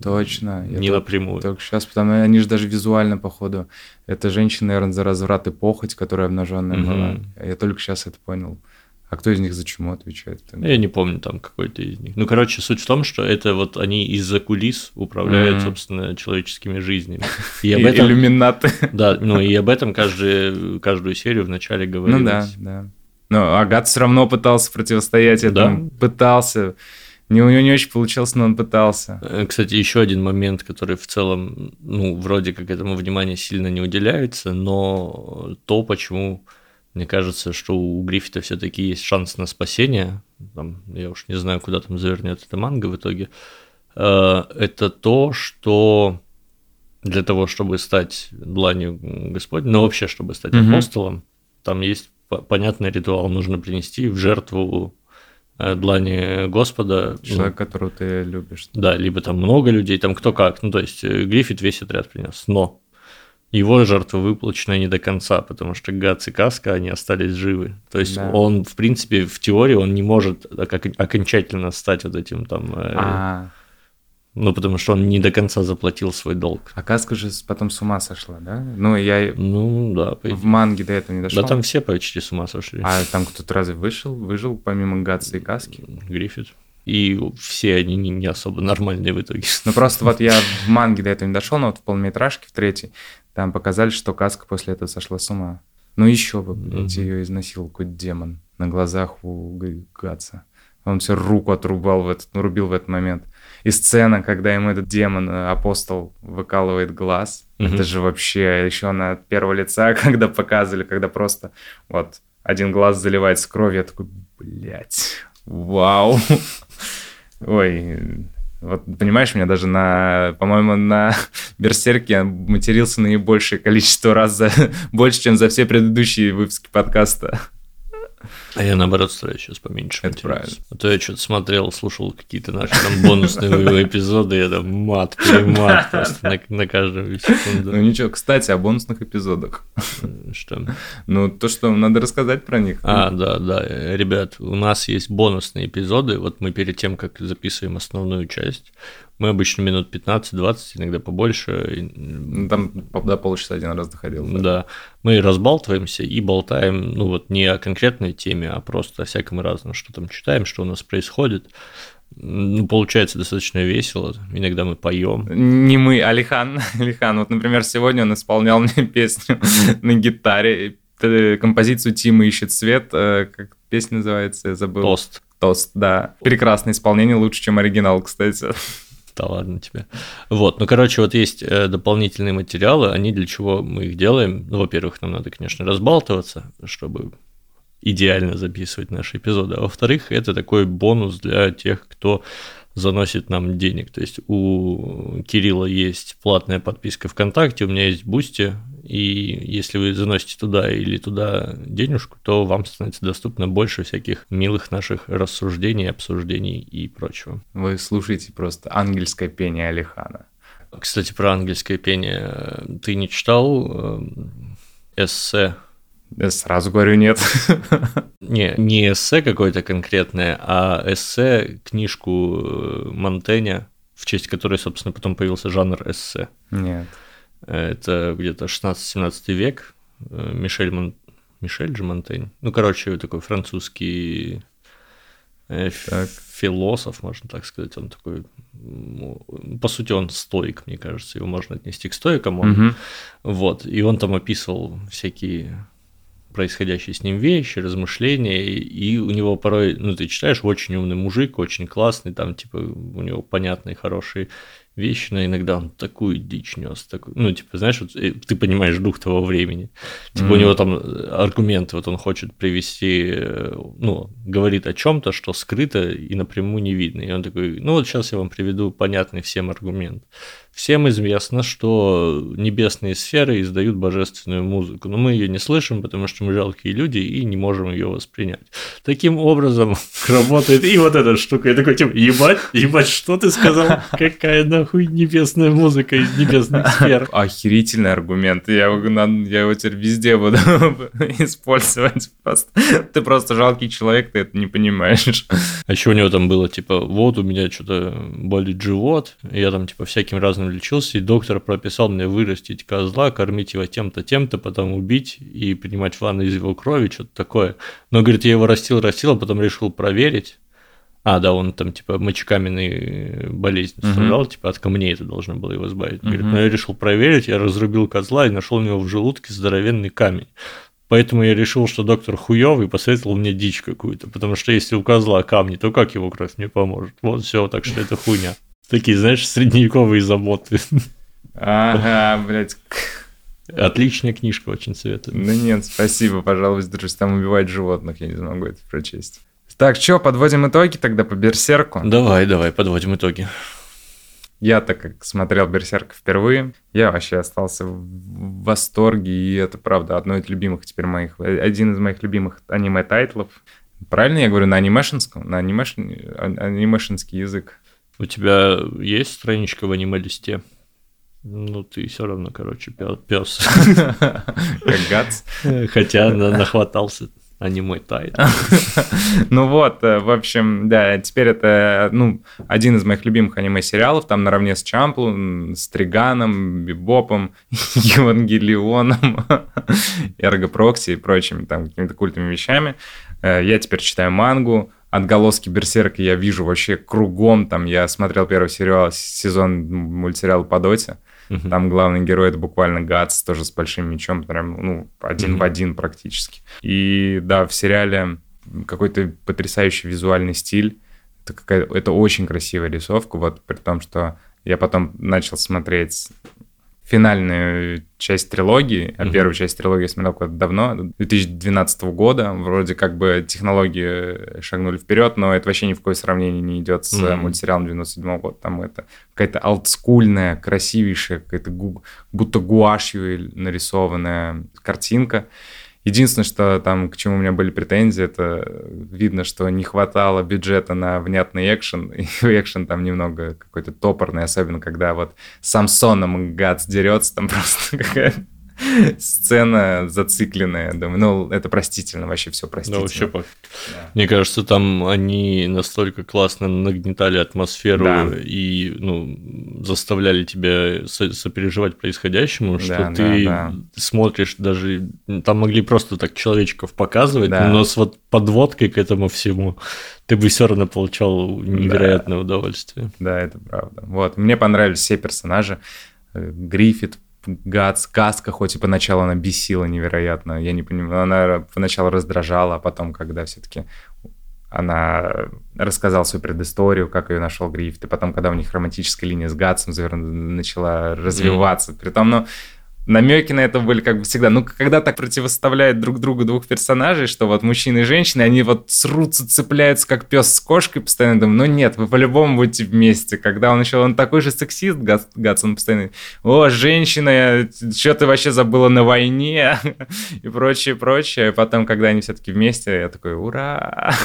Speaker 2: Точно.
Speaker 1: не Я напрямую.
Speaker 2: Только сейчас, потому они же даже визуально, походу, это женщина, наверное, за разврат и похоть, которая обнаженная угу. была. Я только сейчас это понял. А кто из них за чему отвечает?
Speaker 1: Я не помню там какой-то из них. Ну, короче, суть в том, что это вот они из-за кулис управляют, mm-hmm. собственно, человеческими жизнями.
Speaker 2: И об этом... Иллюминаты.
Speaker 1: Да, ну и об этом каждую, каждую серию вначале говорилось.
Speaker 2: Ну да, да. Но Агат все равно пытался противостоять этому. Да? Пытался. Не, у него не очень получилось, но он пытался.
Speaker 1: Э, кстати, еще один момент, который в целом, ну, вроде как этому внимания сильно не уделяется, но то, почему мне кажется, что у Гриффита все-таки есть шанс на спасение. Там, я уж не знаю, куда там завернет эта манга в итоге. Э, это то, что для того, чтобы стать дланью Господня, ну вообще, чтобы стать mm-hmm. апостолом, там есть понятный ритуал. Нужно принести в жертву э, длани Господа.
Speaker 2: Человек, ну, которого ты любишь.
Speaker 1: Да, либо там много людей, там кто как. Ну, то есть э, Гриффит весь отряд принес. Но его жертва выплачена не до конца, потому что Гац и Каска, они остались живы. То есть да. он, в принципе, в теории он не может окончательно стать вот этим там... Э, а Ну, потому что он не до конца заплатил свой долг.
Speaker 2: А Каска же потом с ума сошла, да? Ну, я
Speaker 1: ну, да, по
Speaker 2: в манге до этого не дошел.
Speaker 1: Да там все почти с ума сошли.
Speaker 2: А там кто-то разве вышел, выжил помимо Гатса и Каски?
Speaker 1: Гриффит. И все они не особо нормальные в итоге.
Speaker 2: Ну просто вот я в манге до этого не дошел, но вот в полнометражке, в третьей, там показали, что Каска после этого сошла с ума. Ну еще бы, блядь, mm-hmm. ее изнасиловал какой-то демон на глазах у Гатса. Он все руку отрубал в этот, ну, рубил в этот момент. И сцена, когда ему этот демон, э, апостол, выкалывает глаз, mm-hmm. это же вообще еще на первого лица, когда показывали, когда просто вот один глаз заливается кровью, я такой, блядь, вау. Ой, вот, понимаешь, меня даже на, по-моему, на Берсерке матерился наибольшее количество раз, за, больше, чем за все предыдущие выпуски подкаста.
Speaker 1: А я наоборот стараюсь сейчас поменьше
Speaker 2: Это правильно.
Speaker 1: А то я что-то смотрел, слушал какие-то наши там бонусные эпизоды, я там мат, перемат просто на, на каждом секунду.
Speaker 2: Ну ничего, кстати, о бонусных эпизодах.
Speaker 1: Что?
Speaker 2: Ну, то, что надо рассказать про них.
Speaker 1: А, да, да. Ребят, у нас есть бонусные эпизоды. Вот мы перед тем, как записываем основную часть, мы обычно минут 15-20, иногда побольше.
Speaker 2: Ну, там до полчаса один раз доходил.
Speaker 1: Да. да. Мы разбалтываемся и болтаем, ну вот не о конкретной теме, а просто о всяком разном, что там читаем, что у нас происходит. Ну, получается достаточно весело. Иногда мы поем.
Speaker 2: Не мы, а Лихан. Лихан. Вот, например, сегодня он исполнял мне песню на гитаре. Композицию Тима ищет свет. Э, как песня называется? Я забыл.
Speaker 1: Тост.
Speaker 2: Тост, да. Прекрасное исполнение, лучше, чем оригинал, кстати.
Speaker 1: Да ладно тебе. Вот, ну, короче, вот есть э, дополнительные материалы, они для чего мы их делаем? Ну, во-первых, нам надо, конечно, разбалтываться, чтобы идеально записывать наши эпизоды, а во-вторых, это такой бонус для тех, кто заносит нам денег. То есть у Кирилла есть платная подписка ВКонтакте, у меня есть Бусти, и если вы заносите туда или туда денежку, то вам становится доступно больше всяких милых наших рассуждений, обсуждений и прочего.
Speaker 2: Вы слушаете просто ангельское пение Алихана.
Speaker 1: Кстати, про ангельское пение. Ты не читал э, эссе?
Speaker 2: Я сразу говорю нет.
Speaker 1: Не, не эссе какое-то конкретное, а эссе, книжку э, Монтэня, в честь которой, собственно, потом появился жанр эссе.
Speaker 2: Нет.
Speaker 1: Это где-то 16-17 век. Э, Мишель, Мон... Мишель же Монтень. Ну, короче, такой французский э, так. философ, можно так сказать. Он такой, по сути, он стоик, мне кажется. Его можно отнести к стоикам. Он... Угу. Вот. И он там описывал всякие происходящие с ним вещи, размышления, и у него порой, ну, ты читаешь, очень умный мужик, очень классный, там, типа, у него понятные, хорошие вещи, но иногда он такую дичь нес, такую, ну, типа, знаешь, вот, э, ты понимаешь дух того времени. Типа, mm-hmm. у него там э, аргументы, вот он хочет привести, э, ну, говорит о чем то что скрыто и напрямую не видно. И он такой, ну, вот сейчас я вам приведу понятный всем аргумент. Всем известно, что небесные сферы издают божественную музыку, но мы ее не слышим, потому что мы жалкие люди и не можем ее воспринять. Таким образом работает и вот эта штука. Я такой, типа, ебать, ебать, что ты сказал? Какая нахуй небесная музыка из небесных сфер?
Speaker 2: Охерительный аргумент. Я, я его теперь везде буду использовать. Просто. Ты просто жалкий человек, ты это не понимаешь.
Speaker 1: А еще у него там было, типа, вот у меня что-то болит живот, и я там, типа, всяким разным серьезно лечился, и доктор прописал мне вырастить козла, кормить его тем-то, тем-то, потом убить и принимать ванны из его крови, что-то такое. Но, говорит, я его растил, растил, а потом решил проверить. А, да, он там, типа, мочекаменной болезнь страдал, uh-huh. типа, от камней это должно было его избавить. Говорит, uh-huh. но я решил проверить, я разрубил козла и нашел у него в желудке здоровенный камень. Поэтому я решил, что доктор хуёвый посоветовал мне дичь какую-то, потому что если у козла камни, то как его кровь мне поможет? Вот все, так что это хуйня. Такие, знаешь, средневековые заботы.
Speaker 2: Ага, блядь.
Speaker 1: Отличная книжка, очень советую.
Speaker 2: Ну нет, спасибо, пожалуйста, друзья, там убивают животных, я не смогу это прочесть. Так, что, подводим итоги тогда по Берсерку?
Speaker 1: Давай, давай, подводим итоги.
Speaker 2: Я, так как смотрел Берсерк впервые, я вообще остался в восторге, и это, правда, одно из любимых теперь моих, один из моих любимых аниме-тайтлов. Правильно я говорю, на анимешенском? На анимешн... анимешенский язык.
Speaker 1: У тебя есть страничка в аниме-листе? Ну, ты все равно, короче, пес.
Speaker 2: Как Гац.
Speaker 1: Хотя нахватался аниме тайт.
Speaker 2: ну вот, э, в общем, да, теперь это, ну, один из моих любимых аниме-сериалов, там наравне с Чамплу, с Триганом, Бибопом, Евангелионом, Эрго Прокси и прочими там какими-то культовыми вещами. Э, я теперь читаю мангу, отголоски Берсерка я вижу вообще кругом. Там я смотрел первый сериал, сезон мультсериала по Доте. Uh-huh. Там главный герой это буквально Гац, тоже с большим мечом, прям, ну, один uh-huh. в один практически. И да, в сериале какой-то потрясающий визуальный стиль. Это, какая, это очень красивая рисовка, вот при том, что я потом начал смотреть финальную часть трилогии, а mm-hmm. первую часть трилогии смотрел когда давно, 2012 года, вроде как бы технологии шагнули вперед, но это вообще ни в какое сравнение не идет с mm-hmm. мультсериалом 97 года, там это какая-то олдскульная, красивейшая, какая-то гу- будто гуашью нарисованная картинка, Единственное, что там, к чему у меня были претензии, это видно, что не хватало бюджета на внятный экшен, и экшен там немного какой-то топорный, особенно когда вот Самсоном Гац дерется, там просто какая-то сцена зацикленная. Думаю, ну, это простительно, вообще все простительно. Да, вообще
Speaker 1: Да. Мне кажется, там они настолько классно нагнетали атмосферу да. и ну, заставляли тебя сопереживать происходящему, что да, ты да, да. смотришь даже... Там могли просто так человечков показывать, да. но с вот подводкой к этому всему ты бы все равно получал невероятное да. удовольствие.
Speaker 2: Да, это правда. Вот, мне понравились все персонажи. Э, Гриффит, Гац, Каска, хоть и поначалу она бесила невероятно, я не понимаю, она поначалу раздражала, а потом, когда все-таки она рассказала свою предысторию, как ее нашел Грифт, и потом, когда у них романтическая линия с Гатсом начала развиваться, mm. при том, ну, намеки на это были как бы всегда. Ну, когда так противоставляют друг другу двух персонажей, что вот мужчина и женщина, они вот срутся, цепляются, как пес с кошкой, постоянно думаю, ну нет, вы по-любому будете вместе. Когда он еще, он такой же сексист, Гатс, он постоянно, о, женщина, что ты вообще забыла на войне? и прочее, прочее. И потом, когда они все-таки вместе, я такой, ура!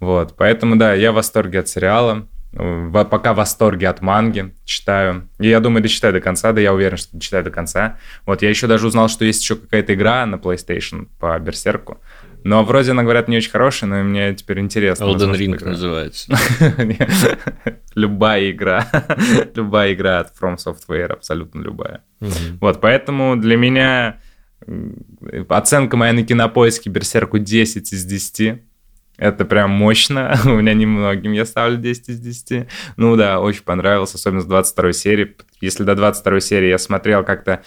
Speaker 2: Вот, поэтому, да, я в восторге от сериала пока в восторге от манги, читаю. И я думаю, дочитаю до конца, да я уверен, что дочитаю до конца. Вот, я еще даже узнал, что есть еще какая-то игра на PlayStation по Берсерку. Но вроде она, говорят, не очень хорошая, но мне теперь интересно.
Speaker 1: Elden Ring называется.
Speaker 2: Любая игра. Любая игра от From Software, абсолютно любая. Вот, поэтому для меня оценка моя на кинопоиске Берсерку 10 из 10 это прям мощно. У меня немногим я ставлю 10 из 10. Ну да, очень понравилось, особенно с 22 серии. Если до 22 серии я смотрел как-то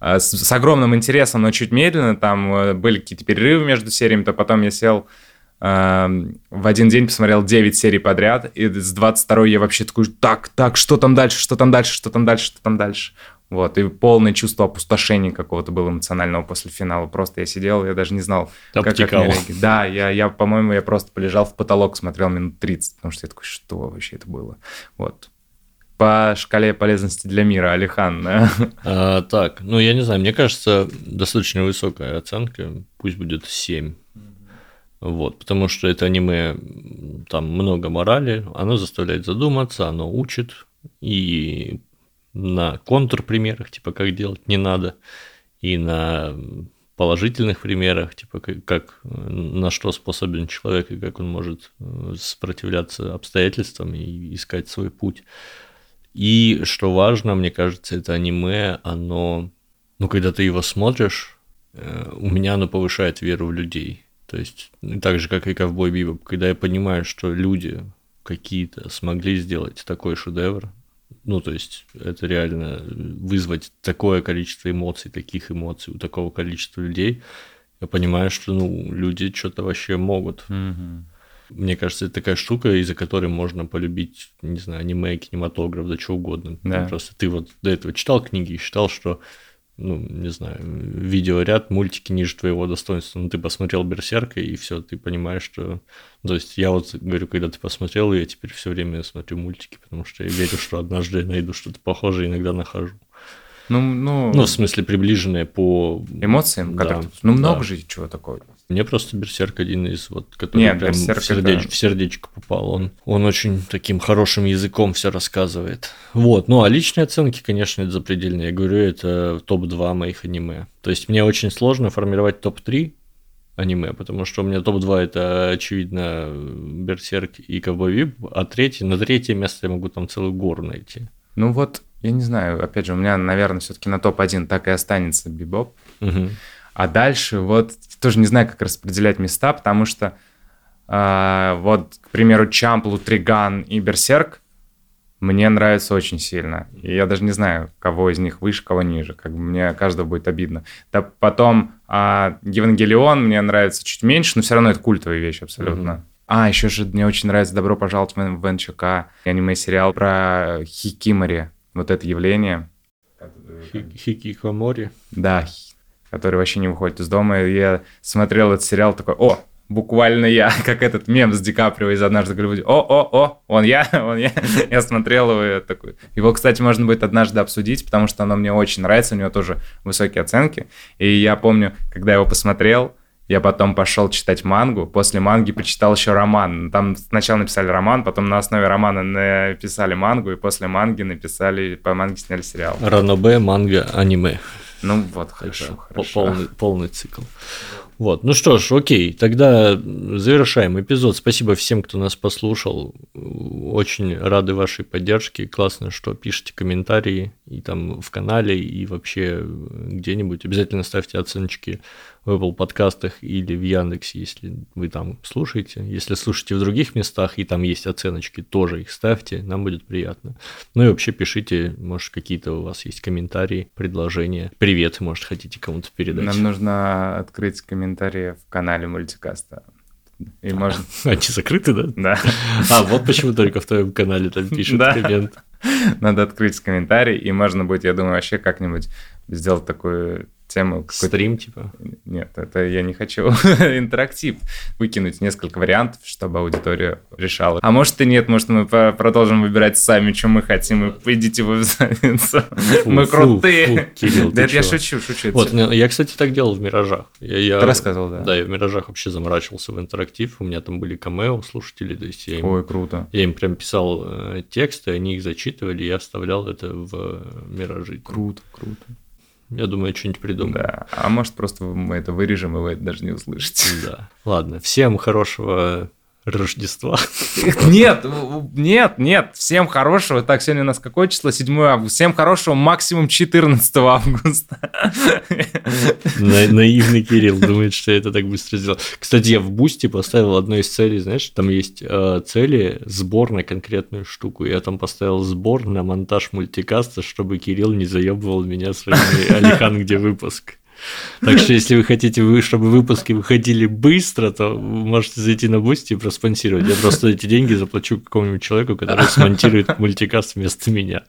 Speaker 2: э, с, с огромным интересом, но чуть медленно, там э, были какие-то перерывы между сериями, то потом я сел э, в один день посмотрел 9 серий подряд, и с 22 я вообще такой, так, так, что там дальше, что там дальше, что там дальше, что там дальше. Вот, и полное чувство опустошения какого-то было эмоционального после финала. Просто я сидел, я даже не знал,
Speaker 1: как, как мне
Speaker 2: Да, я, я, по-моему, я просто полежал в потолок, смотрел минут 30, потому что я такой, что вообще это было? Вот. По шкале полезности для мира, Алихан.
Speaker 1: А, так, ну я не знаю, мне кажется, достаточно высокая оценка, пусть будет 7. Вот, потому что это аниме, там много морали, оно заставляет задуматься, оно учит, и на контрпримерах, типа как делать не надо, и на положительных примерах, типа как, как на что способен человек и как он может э, сопротивляться обстоятельствам и искать свой путь. И что важно, мне кажется, это аниме, оно, ну, когда ты его смотришь, э, у меня оно повышает веру в людей. То есть, так же, как и Ковбой Бибоп, когда я понимаю, что люди какие-то смогли сделать такой шедевр, ну, то есть, это реально вызвать такое количество эмоций, таких эмоций у такого количества людей. Я понимаю, что, ну, люди что-то вообще могут.
Speaker 2: Угу.
Speaker 1: Мне кажется, это такая штука, из-за которой можно полюбить, не знаю, аниме, кинематограф, да что угодно.
Speaker 2: Да.
Speaker 1: Просто ты вот до этого читал книги и считал, что ну, не знаю, видеоряд, мультики ниже твоего достоинства. Ну, ты посмотрел Берсерка, и все, ты понимаешь, что... То есть я вот говорю, когда ты посмотрел, я теперь все время смотрю мультики, потому что я верю, что однажды я найду что-то похожее, иногда нахожу.
Speaker 2: Ну, ну...
Speaker 1: Ну, в смысле, приближенное по...
Speaker 2: Эмоциям?
Speaker 1: Да.
Speaker 2: Ну, много да. же чего такого.
Speaker 1: Мне просто Берсерк один из, вот, который
Speaker 2: Нет,
Speaker 1: прям
Speaker 2: Берсерк
Speaker 1: в, сердеч...
Speaker 2: это...
Speaker 1: в сердечко попал. Он, он очень таким хорошим языком все рассказывает. Вот, ну а личные оценки, конечно, это запредельные. Я говорю, это топ-2 моих аниме. То есть мне очень сложно формировать топ-3 аниме, потому что у меня топ-2 это, очевидно, Берсерк и Ковбой Вип, а третий, на третье место я могу там целую гору найти.
Speaker 2: Ну вот, я не знаю, опять же, у меня, наверное, все-таки на топ-1 так и останется Бибоп.
Speaker 1: Угу.
Speaker 2: А дальше вот тоже не знаю, как распределять места, потому что э, вот, к примеру, Чамплу, Триган и Берсерк мне нравится очень сильно. И я даже не знаю, кого из них выше, кого ниже. Как бы мне каждого будет обидно. Да потом а, Евангелион мне нравится чуть меньше, но все равно это культовая вещь абсолютно. Mm-hmm. А, еще же мне очень нравится «Добро пожаловать в НЧК», аниме-сериал про Хикимори, вот это явление.
Speaker 1: Хикикомори?
Speaker 2: Да, который вообще не выходит из дома. И я смотрел этот сериал такой, о, буквально я, как этот мем с Ди Каприо из «Однажды в Голливуде». О, о, о, он я, он я. я смотрел его и такой. Его, кстати, можно будет однажды обсудить, потому что оно мне очень нравится, у него тоже высокие оценки. И я помню, когда я его посмотрел, я потом пошел читать мангу, после манги почитал еще роман. Там сначала написали роман, потом на основе романа написали мангу, и после манги написали, по манге сняли сериал.
Speaker 1: Ранобе, манга, аниме.
Speaker 2: Ну вот, хорошо, хорошо.
Speaker 1: Полный, полный цикл. Вот, ну что ж, окей, тогда завершаем эпизод. Спасибо всем, кто нас послушал. Очень рады вашей поддержке. Классно, что пишете комментарии и там в канале, и вообще где-нибудь. Обязательно ставьте оценочки в Apple подкастах или в Яндексе, если вы там слушаете. Если слушаете в других местах и там есть оценочки, тоже их ставьте, нам будет приятно. Ну и вообще пишите, может, какие-то у вас есть комментарии, предложения. Привет, может, хотите кому-то передать.
Speaker 2: Нам нужно открыть комментарии в канале мультикаста. И можно...
Speaker 1: Они закрыты, да?
Speaker 2: Да.
Speaker 1: А, вот почему только в твоем канале там пишут
Speaker 2: Да.
Speaker 1: коммент.
Speaker 2: Надо открыть комментарий, и можно будет, я думаю, вообще как-нибудь сделать такую тему.
Speaker 1: Стрим, типа.
Speaker 2: Нет, это я не хочу. Интерактив. Выкинуть несколько вариантов, чтобы аудитория решала. А может и нет, может мы продолжим выбирать сами, что мы хотим, и идите вы в задницу. Мы крутые. Да это я шучу, шучу.
Speaker 1: Вот, я, кстати, так делал в «Миражах».
Speaker 2: Ты рассказывал, да?
Speaker 1: Да, я в «Миражах» вообще заморачивался в интерактив. У меня там были камео слушатели, то есть я им,
Speaker 2: Ой, круто.
Speaker 1: я им прям писал э, тексты, они их зачитывали, я вставлял это в «Миражи».
Speaker 2: Круто, круто.
Speaker 1: Я думаю, что-нибудь придумаю.
Speaker 2: Да. А может просто мы это вырежем, и вы это даже не услышите.
Speaker 1: Да. Ладно, всем хорошего Рождества.
Speaker 2: Нет, нет, нет. Всем хорошего. Так, сегодня у нас какое число? 7 августа. Всем хорошего максимум 14 августа.
Speaker 1: На- наивный Кирилл думает, что я это так быстро сделал. Кстати, я в Бусти поставил одной из целей, знаешь, там есть э, цели, сбор на конкретную штуку. Я там поставил сбор на монтаж мультикаста, чтобы Кирилл не заебывал меня своими Алихан, где выпуск. Так что, если вы хотите, чтобы выпуски выходили быстро, то можете зайти на Бусти и проспонсировать. Я просто эти деньги заплачу какому-нибудь человеку, который смонтирует мультикаст вместо меня.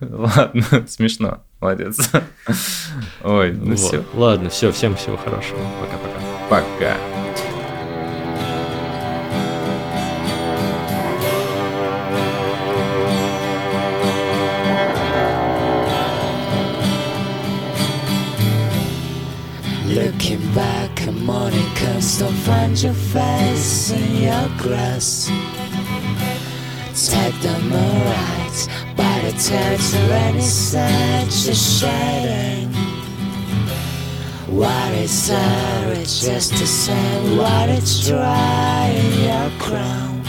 Speaker 2: Ладно, смешно. Молодец. Ой, ну
Speaker 1: Вот.
Speaker 2: все.
Speaker 1: Ладно, все, всем всего хорошего. Пока-пока.
Speaker 2: Пока.
Speaker 3: Looking back, a morning comes, don't find your face in your grass. Take them alright, by the tail to any such a shading. What is there? It's just the same. What it's dry in your crown.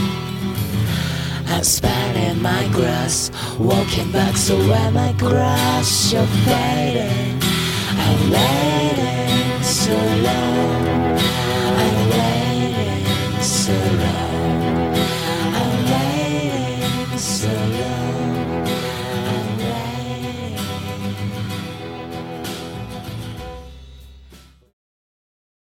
Speaker 3: I'm spanning my grass, walking back to where my grass you're fading. I'm waiting so.